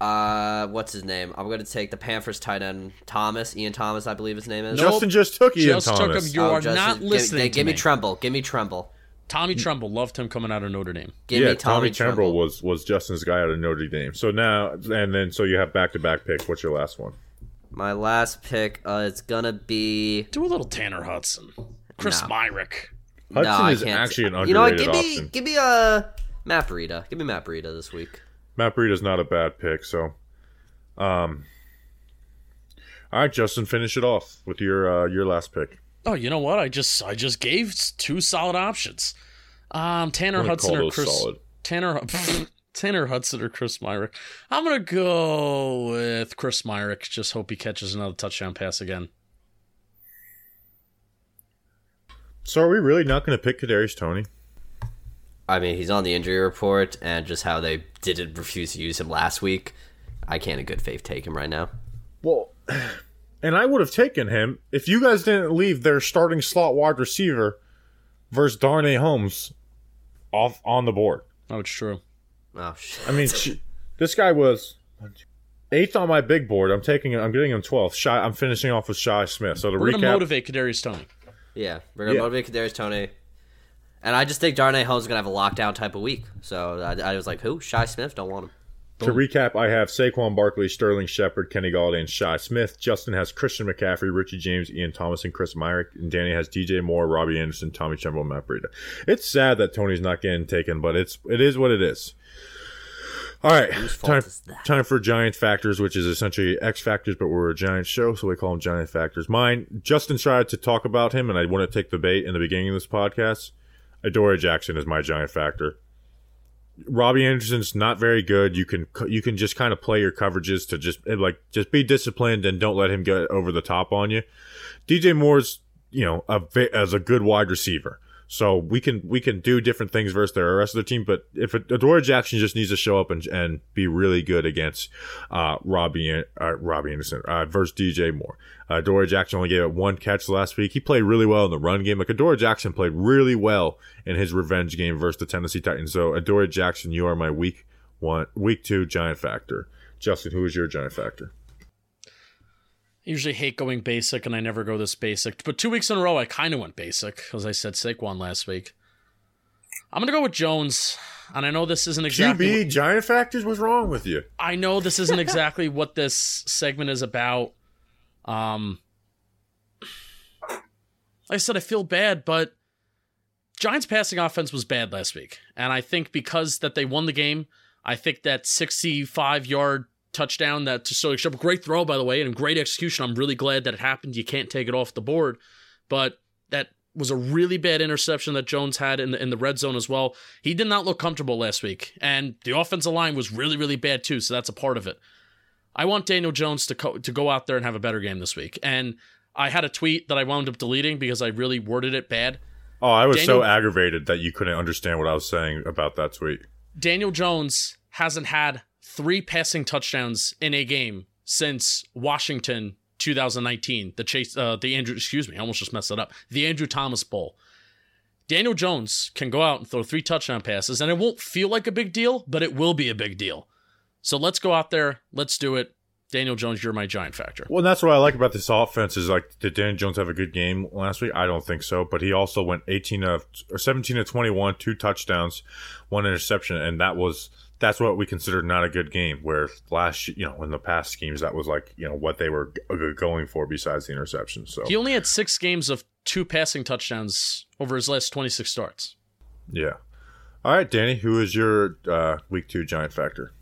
Uh, what's his name? I'm gonna take the Panthers tight end Thomas, Ian Thomas, I believe his name is. Nope. Justin just took Ian Just took him. You Oh, are Justin, not give- listening Give, to me me. Tremble. Give me Tremble. Tommy Tremble loved him coming out of Notre Dame. Give yeah, me Tommy, Tremble, Tremble. was was Justin's guy out of Notre Dame. So now and then so you have back to back picks. What's your last one? My last pick. Uh, it's gonna be. Do a little Tanner Hudson, Chris No. Myarick. Hudson no, I is can't. actually an underrated You know what? Give option. me, give me a Matt Breida. Give me Matt Breida this week. Matt Breida's not a bad pick, so um All right, Justin, finish it off with your uh, your last pick. Oh, you know what? I just I just gave two solid options. Um, Tanner Hudson or Chris solid. Tanner [laughs] Tanner Hudson or Chris Myarick. I'm gonna go with Chris Myarick. Just hope he catches another touchdown pass again. So are we really not going to pick Kadarius Toney? I mean, he's on the injury report, and just how they didn't refuse to use him last week. I can't in good faith take him right now. Well, [sighs] and I would have taken him if you guys didn't leave their starting slot wide receiver versus Darnay Holmes off on the board. Oh, it's true. Oh shit. I mean, sh- [laughs] this guy was eighth on my big board. I'm taking. I'm getting him twelfth. Shi. I'm finishing off with Shi Smith. So to We're gonna recap, motivate Kadarius Toney. Yeah, we're gonna Yeah. motivate Kadarius Toney, and I just think Darnay Holmes is gonna have a lockdown type of week. So I, I was like, who? Shi Smith? Don't want him. To recap, I have Saquon Barkley, Sterling Shepard, Kenny Golladay, and Shi Smith. Justin has Christian McCaffrey, Richie James, Ian Thomas, and Chris Myarick. And Danny has DJ Moore, Robbie Anderson, Tommy Tremble, and Matt Breida. It's sad that Toney's not getting taken, but it's it is what it is. All right, time, time for Giant Factors, which is essentially X Factors, but we're a Giant show, so we call them Giant Factors. Mine, Justin tried to talk about him, and I want to take the bait in the beginning of this podcast. Adoree' Jackson is my Giant Factor. Robbie Anderson's not very good. You can you can just kind of play your coverages to just eh, like just be disciplined and don't let him get over the top on you. DJ Moore's you know a, as a good wide receiver, so we can we can do different things versus the rest of the team. But if Adoree' Jackson just needs to show up and and be really good against uh, Robbie uh, Robbie Anderson uh, versus DJ Moore. Uh, Adoree' Jackson only gave it one catch last week. He played really well in the run game. Like Adoree' Jackson played really well in his revenge game versus the Tennessee Titans. So Adoree' Jackson, you are my week one, week two giant factor. Justin, who is your giant factor? I usually hate going basic, and I never go this basic. But two weeks in a row, I kind of went basic because I said Saquon last week. I'm gonna go with Jones, and I know this isn't exactly. QB giant factors. What's wrong with you? I know this isn't [laughs] exactly what this segment is about. Um, like I said, I feel bad, but Giants passing offense was bad last week, and I think because that they won the game, I think that 65 yard touchdown that to Sterling Shepard, great throw by the way, and great execution. I'm really glad that it happened. You can't take it off the board, but that was a really bad interception that Jones had in the in the red zone as well. He did not look comfortable last week, and the offensive line was really really bad too. So that's a part of it. I want Daniel Jones to co- to go out there and have a better game this week. And I had a tweet that I wound up deleting because I really worded it bad. Oh, I was so aggravated that you couldn't understand what I was saying about that tweet. Daniel Jones hasn't had three passing touchdowns in a game since Washington 2019, the chase, uh, the Andrew, excuse me, I almost just messed it up, the Andrew Thomas Bowl. Daniel Jones can go out and throw three touchdown passes, and it won't feel like a big deal, but it will be a big deal. So let's go out there, let's do it. Daniel Jones, you're my giant factor. Well, that's what I like about this offense is like, did Daniel Jones have a good game last week? I don't think so, but he also went 18 of or 17 of 21, two touchdowns, one interception, and that was that's what we considered not a good game. Where last, you know, in the past schemes, that was like you know what they were g- going for besides the interception. So He only had six games of two passing touchdowns over his last 26 starts. yeah. All right, Danny, who is your uh, week two giant factor?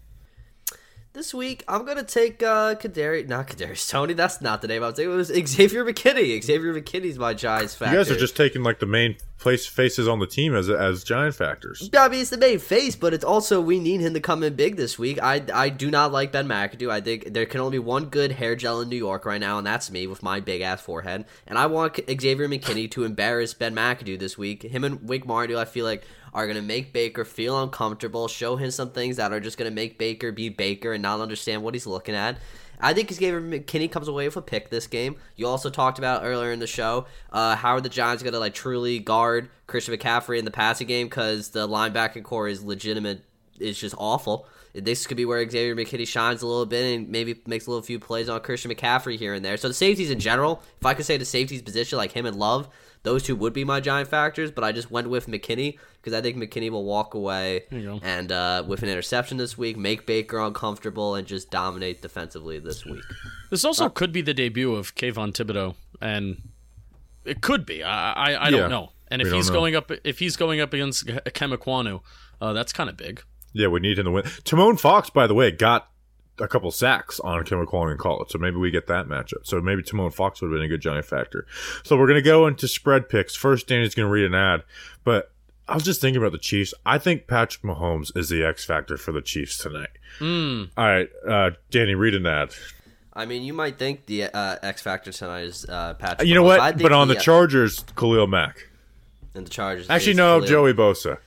This week, I'm gonna take uh, Kadari, not Kadarius Toney. That's not the name I was thinking. It was Xavier McKinney. Xavier McKinney's my Giants factor. You guys are just taking like the main place faces on the team as as giant factors. Yeah, I mean, it's the main face, but it's also we need him to come in big this week. I I do not like Ben McAdoo. I think there can only be one good hair gel in New York right now, and that's me with my big ass forehead. And I want Xavier McKinney to embarrass Ben McAdoo this week. Him and Wink Martindale, I feel like, are gonna make Baker feel uncomfortable, show him some things that are just gonna make Baker be Baker and not understand what he's looking at. I think he's Xavier McKinney comes away with a pick this game. You also talked about earlier in the show uh, how are the Giants going to like truly guard Christian McCaffrey in the passing game because the linebacking core is legitimate. It's just awful. This could be where Xavier McKinney shines a little bit and maybe makes a little few plays on Christian McCaffrey here and there. So the safeties in general, if I could say the safeties position like him and Love, those two would be my giant factors. But I just went with McKinney because I think McKinney will walk away and uh, with an interception this week, make Baker uncomfortable and just dominate defensively this week. This also could be the debut of Kayvon Thibodeaux, and it could be. I I, I Yeah. don't know. And if don't he's know. going up, if he's going up against Ikem Ekwonu, uh, that's kind of big. Yeah, we need him to win. Tomon Fux, by the way, got a couple sacks on Kim McCollum in college, so maybe we get that matchup. So maybe Tomon Fux would have been a good giant factor. So we're gonna go into spread picks. First, Danny's gonna read an ad, but I was just thinking about the Chiefs. I think Patrick Mahomes is the X factor for the Chiefs tonight. Mm. All right, uh, Danny, read an ad. I mean, you might think the uh, X factor tonight is uh, Patrick. You know Mahomes. I what? think But on the uh, Chargers, Khalil Mack. and the Chargers. Actually, no, Khalil. Joey Bosa.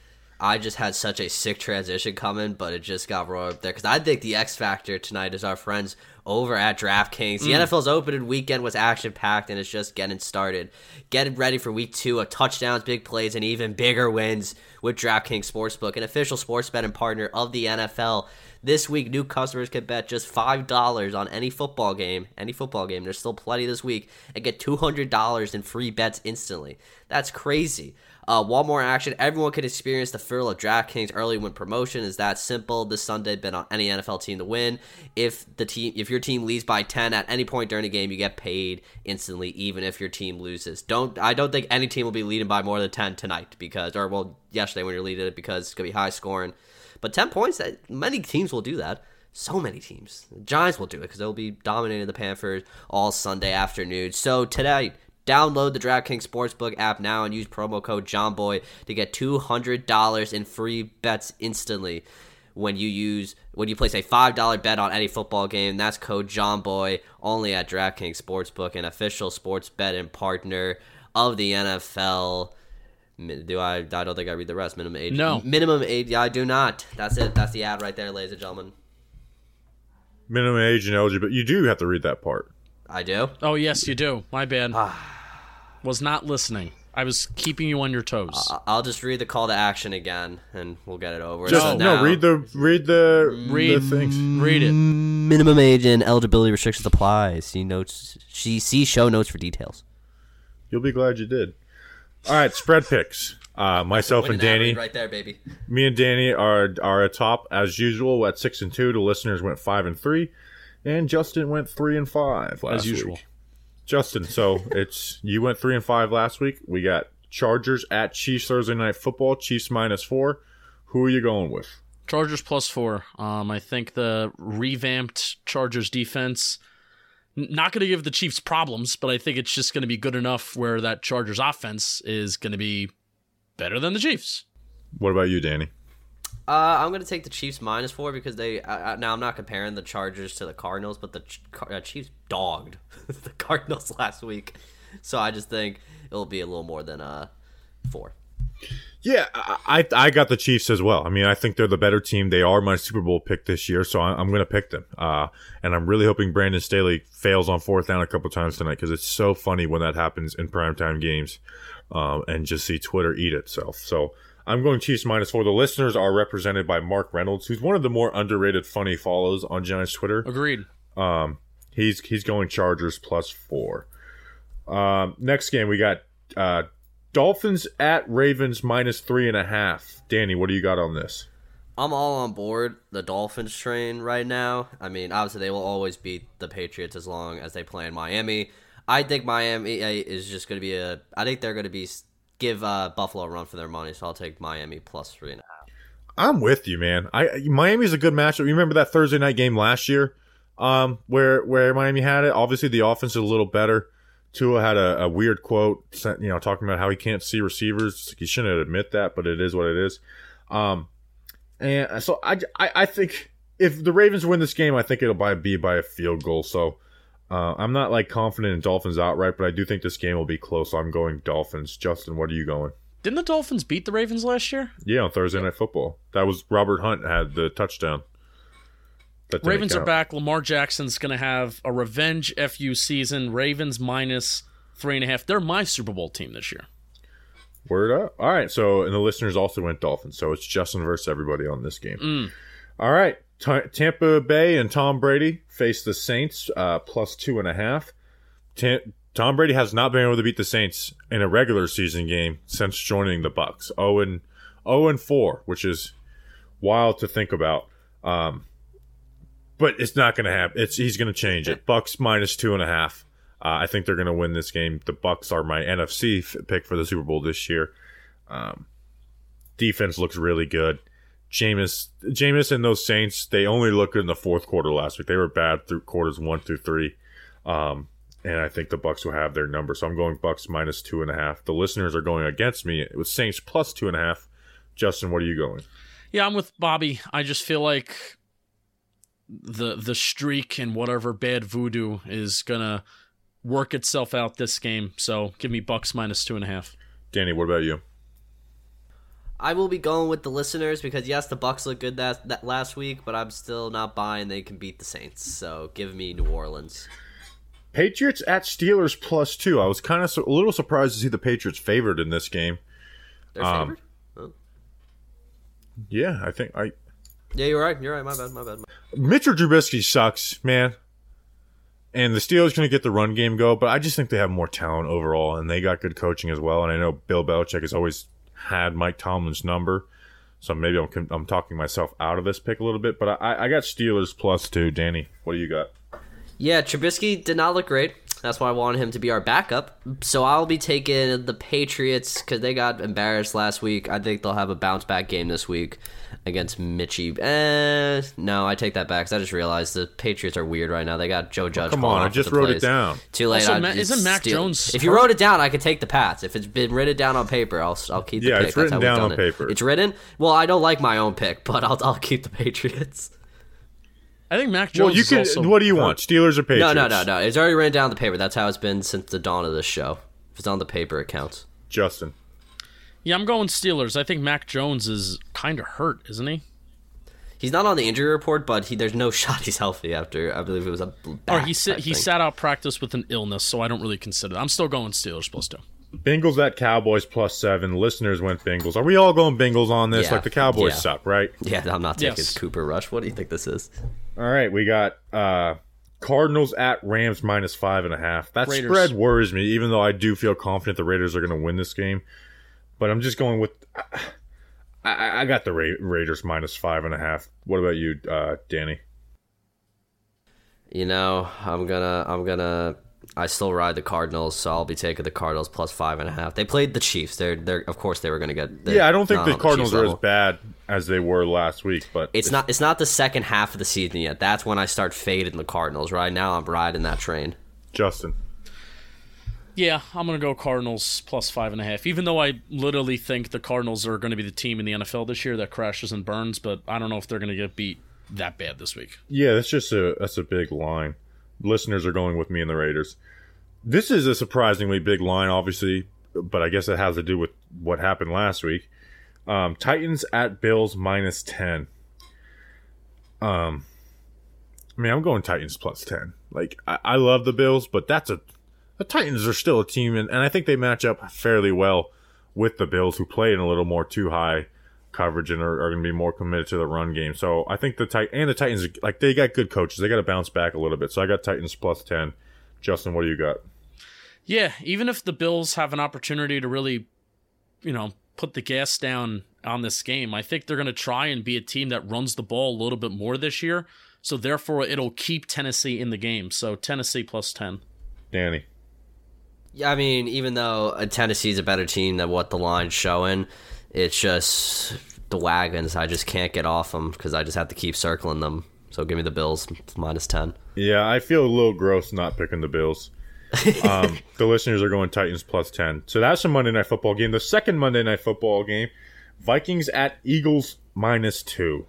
I just had such a sick transition coming, but it just got rolled up there because I think the X factor tonight is our friends over at DraftKings. The mm. NFL's opening weekend was action packed and it's just getting started. Getting ready for week two of touchdowns, big plays, and even bigger wins with DraftKings Sportsbook, an official sports betting partner of the NFL. This week, new customers can bet just five dollars on any football game. Any football game. There's still plenty this week, and get two hundred dollars in free bets instantly. That's crazy. Uh, one more action. Everyone can experience the thrill of DraftKings early win promotion. Is that simple? This Sunday, bet on any NFL team to win. If the team, if your team leads by ten at any point during the game, you get paid instantly, even if your team loses. Don't I don't think any team will be leading by more than ten tonight because, or well, yesterday when you're leading it because it's gonna be high scoring. But ten points, that many teams will do that. So many teams. The Giants will do it because they'll be dominating the Panthers all Sunday afternoon. So today, download the DraftKings Sportsbook app now and use promo code JOMBOY to get two hundred dollars in free bets instantly when you use when you place a five dollar bet on any football game. That's code JOMBOY only at DraftKings Sportsbook, an official sports betting partner of the NFL. Do I? I don't think I read the rest. Minimum age. No. Minimum age. Yeah, I do not. That's it. That's the ad right there, ladies and gentlemen. Minimum age and eligibility. You do have to read that part. I do. Oh yes, you do. My bad. Ah. Was not listening. I was keeping you on your toes. I- I'll just read the call to action again, and we'll get it over. Just So no, now- read the read the Read- the things. Read it. minimum age and eligibility restrictions apply. See notes. See see show notes for details. You'll be glad you did. All right, spread picks. Uh, myself and Winning that Danny, right there, baby. me and Danny are are atop as usual at six and two. The listeners went five and three, and Justin went three and five last As usual. week. Justin, so [laughs] it's you went three and five last week. We got Chargers at Chiefs Thursday night football. Chiefs minus four. Who are you going with? Chargers plus four. Um, I think the revamped Chargers defense Not going to give the Chiefs problems, but I think it's just going to be good enough where that Chargers offense is going to be better than the Chiefs. What about you, Danny? Uh, I'm gonna take the Chiefs minus four because they. Uh, now I'm not comparing the Chargers to the Cardinals, but the Ch- uh, Chiefs dogged [laughs] the Cardinals last week, so I just think it'll be a little more than uh four. Yeah, I, I got the Chiefs as well. I mean, I think they're the better team. They are my Super Bowl pick this year, so I, I'm going to pick them. Uh, and I'm really hoping Brandon Staley fails on fourth down a couple times tonight because it's so funny when that happens in primetime games, um, and just see Twitter eat itself. So I'm going Chiefs minus four. The listeners are represented by Mark Reynolds, who's one of the more underrated funny follows on Giants Twitter. Agreed. Um, he's he's going Chargers plus four. Um, next game we got uh, Dolphins at Ravens minus three and a half. Danny, what do you got on this? I'm all on board the Dolphins train right now. I mean, obviously they will always beat the Patriots as long as they play in Miami. I think Miami is just going to be a. I think they're going to be give uh, Buffalo a run for their money, so I'll take Miami plus three and a half. I'm with you, man. I Miami's a good matchup. You remember that Thursday night game last year, um, where where Miami had it. Obviously, the offense is a little better. Tua had a, a weird quote, you know, talking about how he can't see receivers. He shouldn't admit that, but it is what it is. Um, and so I, I, I think if the Ravens win this game, I think it'll by, be by a field goal. So uh, I'm not like confident in Dolphins outright, but I do think this game will be close. I'm going Dolphins. Justin, what are you going? Didn't the Dolphins beat the Ravens last year? Yeah, on Thursday Night Football. That was Robert Hunt had the touchdown. Ravens are back. Lamar Jackson's going to have a revenge FU season. Ravens minus three and a half. They're my Super Bowl team this year. Word up. All right. So, and the listeners also went Dolphins. So it's Justin versus everybody on this game. Mm. All right. T- Tampa Bay and Tom Brady face the Saints uh, plus two and a half. Ta- Tom Brady has not been able to beat the Saints in a regular season game since joining the Bucs. 0 and 0 and 4, which is wild to think about. Um, but it's not going to happen. It's he's going to change it. Bucs minus two and a half. Uh, I think they're going to win this game. The Bucs are my NFC f- pick for the Super Bowl this year. Um, defense looks really good. Jameis, Jameis and those Saints, they only looked good in the fourth quarter last week. They were bad through quarters one through three. Um, and I think the Bucs will have their number. So I'm going Bucs minus two and a half. The listeners are going against me with Saints plus two and a half. Justin, what are you going? Yeah, I'm with Bobby. I just feel like the the streak and whatever bad voodoo is gonna work itself out this game. So give me Bucs minus two and a half. Danny, what about you? I will be going with the listeners because yes, the Bucs look good that, that last week, but I'm still not buying they can beat the Saints. So give me New Orleans. Patriots at Steelers plus two. I was kind of su- a little surprised to see the Patriots favored in this game. They're Um, favored. Oh. Yeah, I think I Yeah, you're right. You're right. My bad. My bad. My Mitchell Trubisky sucks, man. And the Steelers going to get the run game go, but I just think they have more talent overall, and they got good coaching as well. And I know Bill Belichick has always had Mike Tomlin's number, so maybe I'm I'm talking myself out of this pick a little bit. But I, I got Steelers plus two. Danny, what do you got? Yeah, Trubisky did not look great. That's why I wanted him to be our backup. So I'll be taking the Patriots because they got embarrassed last week. I think they'll have a bounce back game this week against Mitchie. Eh, no, I take that back 'cause I just realized the Patriots are weird right now. They got Joe Judge. come on, I just wrote it down. Too late. Also, I- Ma- it's isn't Mac stealing. Jones If you wrote it down, I could take the Pats. If it's been written down on paper, I'll I'll keep the Yeah, pick. it's written down on it. paper. It's written. Well, I don't like my own pick, [laughs] but I'll I'll keep the Patriots. I think Mac Jones. Well, you is can. also What do you hurt. want? Steelers or Patriots? No, no, no, no. It's already ran down the paper. That's how it's been since the dawn of this show. If it's on the paper, it counts. Justin. Yeah, I'm going Steelers. I think Mac Jones is kind of hurt, isn't he? He's not on the injury report, but he there's no [laughs] shot he's healthy after I believe it was a Or he sa- type he sat out practice with an illness, so I don't really consider. That. I'm still going Steelers plus two. Bengals at Cowboys plus seven. Listeners went Bengals. Are we all going Bengals on this? Yeah, Like the Cowboys yeah. suck, right? Yeah, I'm not taking Yes. Cooper Rush. What do you think this is? All right, we got uh Cardinals at Rams minus five and a half. That Raiders. spread worries me, even though I do feel confident the Raiders are going to win this game. But I'm just going with. I, I- I got the Ra- Raiders minus five and a half. What about you, uh, Danny? You know, I'm gonna I'm gonna I still ride the Cardinals, so I'll be taking the Cardinals plus five and a half. They played the Chiefs. They're they're of course they were gonna get. yeah, I don't think the Cardinals Chiefs are as bad as they were last week. But It's not. It's not the second half of the season yet. That's when I start fading the Cardinals. Right now, I'm riding that train. Justin. Yeah, I'm gonna go Cardinals plus five and a half. Even though I literally think the Cardinals are going to be the team in the NFL this year that crashes and burns, but I don't know if they're going to get beat that bad this week. Yeah, that's just a that's a big line. Listeners are going with me and the Raiders. This is a surprisingly big line, obviously, but I guess it has to do with what happened last week. Um, Titans at Bills minus ten. Um, I mean, I'm going Titans plus ten. Like, I, I love the Bills, but that's a the Titans are still a team, and, and I think they match up fairly well with the Bills, who play in a little more too high coverage and are, are going to be more committed to the run game. So I think the Tit- and the Titans like they got good coaches. They got to bounce back a little bit. So I got Titans plus ten. Justin, what do you got? Yeah, even if the Bills have an opportunity to really, you know, put the gas down on this game, I think they're going to try and be a team that runs the ball a little bit more this year. So therefore, it'll keep Tennessee in the game. So Tennessee plus ten. Danny. Yeah, I mean, even though uh, Tennessee's a better team than what the line's showing, it's just the wagons. I just can't get off them because I just have to keep circling them. So give me the Bills minus ten. Yeah, I feel a little gross not picking the Bills. [laughs] um, the listeners are going Titans plus 10. So that's a Monday Night Football game. The second Monday Night Football game, Vikings at Eagles minus 2.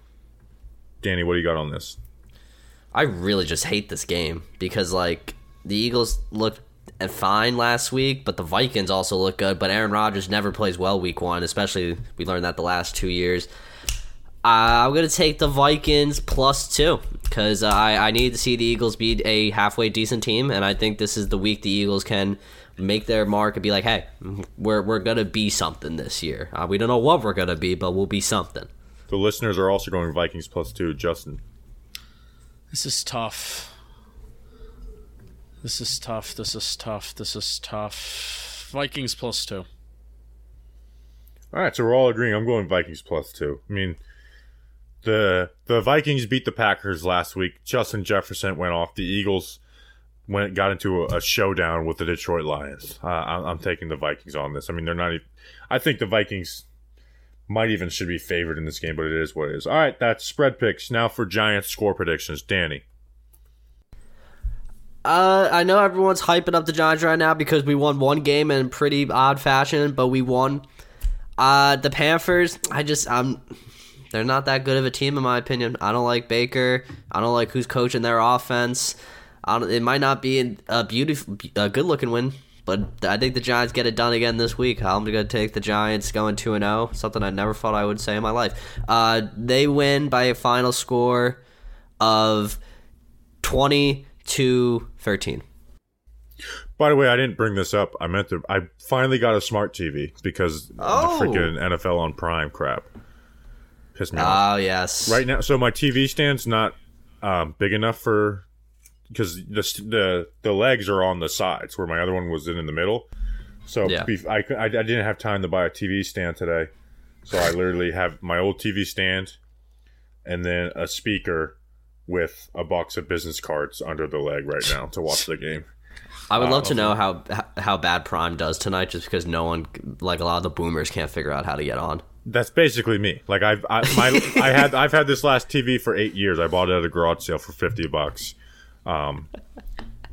Danny, what do you got on this? I really just hate this game because like the Eagles looked fine last week, but the Vikings also look good. But Aaron Rodgers never plays well week one, especially we learned that the last two years. Uh, I'm gonna take the Vikings plus two because uh, I I need to see the Eagles beat a halfway decent team, and I think this is the week the Eagles can make their mark and be like, hey, we're we're gonna be something this year. Uh, we don't know what we're gonna be, but we'll be something. The listeners are also going Vikings plus 2. Justin. This is tough. This is tough. This is tough. This is tough. Vikings plus two. All right, so we're all agreeing. I'm going Vikings plus two. I mean, the the Vikings beat the Packers last week. Justin Jefferson went off. The Eagles went got into a, a showdown with the Detroit Lions. Uh, I'm, I'm taking the Vikings on this. I mean, they're not. Even, I think the Vikings might even should be favored in this game, but it is what it is. All right, that's spread picks. Now for Giants score predictions. Danny. Uh, I know everyone's hyping up the Giants right now because we won one game in pretty odd fashion, but we won. Uh, the Panthers, I just I'm they're not that good of a team in my opinion. I don't like Baker. I don't like who's coaching their offense. It might not be a beautiful, a good looking win, but I think the Giants get it done again this week. I'm gonna take the Giants going two and zero. Something I never thought I would say in my life. Uh, they win by a final score of twenty to thirteen. By the way, I didn't bring this up. I meant to. I finally got a smart TV because Oh. the freaking NFL on Prime crap pissed me off. Oh yes, right now so my tv stand's not um, big enough for because the, the the legs are on the sides where my other one was in in the middle so Yeah. I, I, I didn't have time to buy a tv stand today so i literally have my old tv stand and then a speaker with a box of business cards under the leg right now to watch the game I would love to know how how bad Prime does tonight, just because no one, like a lot of the boomers, can't figure out how to get on. that's basically me like i've I, my i had i've had this last tv for eight years i bought it at a garage sale for 50 bucks um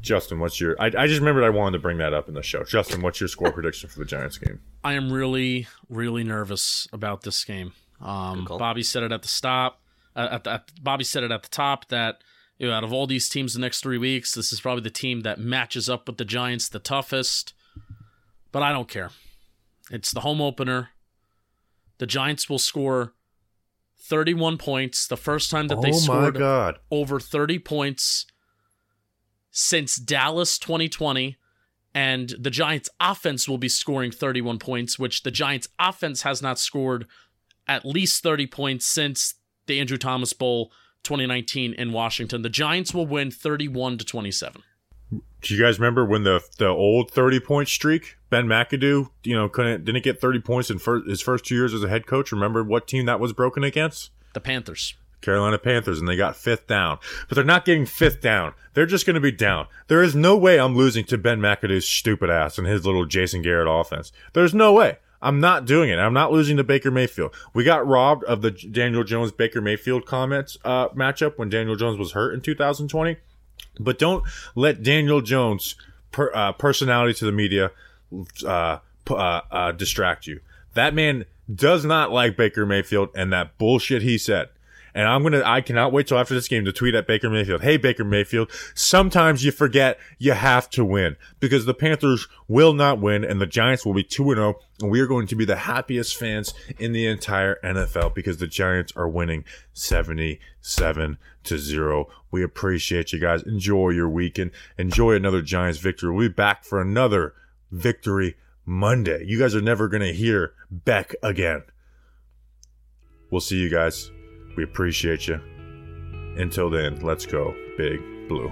justin what's your I, I just remembered i wanted to bring that up in the show justin what's your score prediction for the giants game I am really, really nervous about this game. Um. Bobby said it at the stop. Uh, at the, at, Bobby said it at the top that you know, out of all these teams the next three weeks, this is probably the team that matches up with the Giants the toughest. But I don't care. It's the home opener. The Giants will score 31 points. The first time that they scored god over 30 points since Dallas 2020. And the Giants' offense will be scoring 31 points, which the Giants' offense has not scored at least 30 points since the Andrew Thomas Bowl 2019 in Washington. The Giants will win 31 to 27. do you guys remember when the the old 30 point streak ben mcadoo you know couldn't didn't get 30 points in his first two years as a head coach remember what team that was broken against The Panthers. Carolina Panthers, and they got fifth down. But they're not getting fifth down. They're just going to be down. There is no way I'm losing to Ben McAdoo's stupid ass and his little Jason Garrett offense. There's no way. I'm not doing it. I'm not losing to Baker Mayfield. We got robbed of the Daniel Jones Baker Mayfield comments uh, matchup when Daniel Jones was hurt in 2020. But don't let Daniel Jones' per, uh, personality to the media uh, uh, uh, distract you. That man does not like Baker Mayfield and that bullshit he said. And I'm gonna, I cannot wait till after this game to tweet at Baker Mayfield. Hey, Baker Mayfield, sometimes you forget you have to win because the Panthers will not win and the Giants will be 2 0 and we are going to be the happiest fans in the entire NFL because the Giants are winning 77 to 0. We appreciate you guys. Enjoy your weekend. Enjoy another Giants victory. We'll be back for another victory Monday. You guys are never to hear Beck again. We'll see you guys. We appreciate you. Until then, let's go, Big Blue.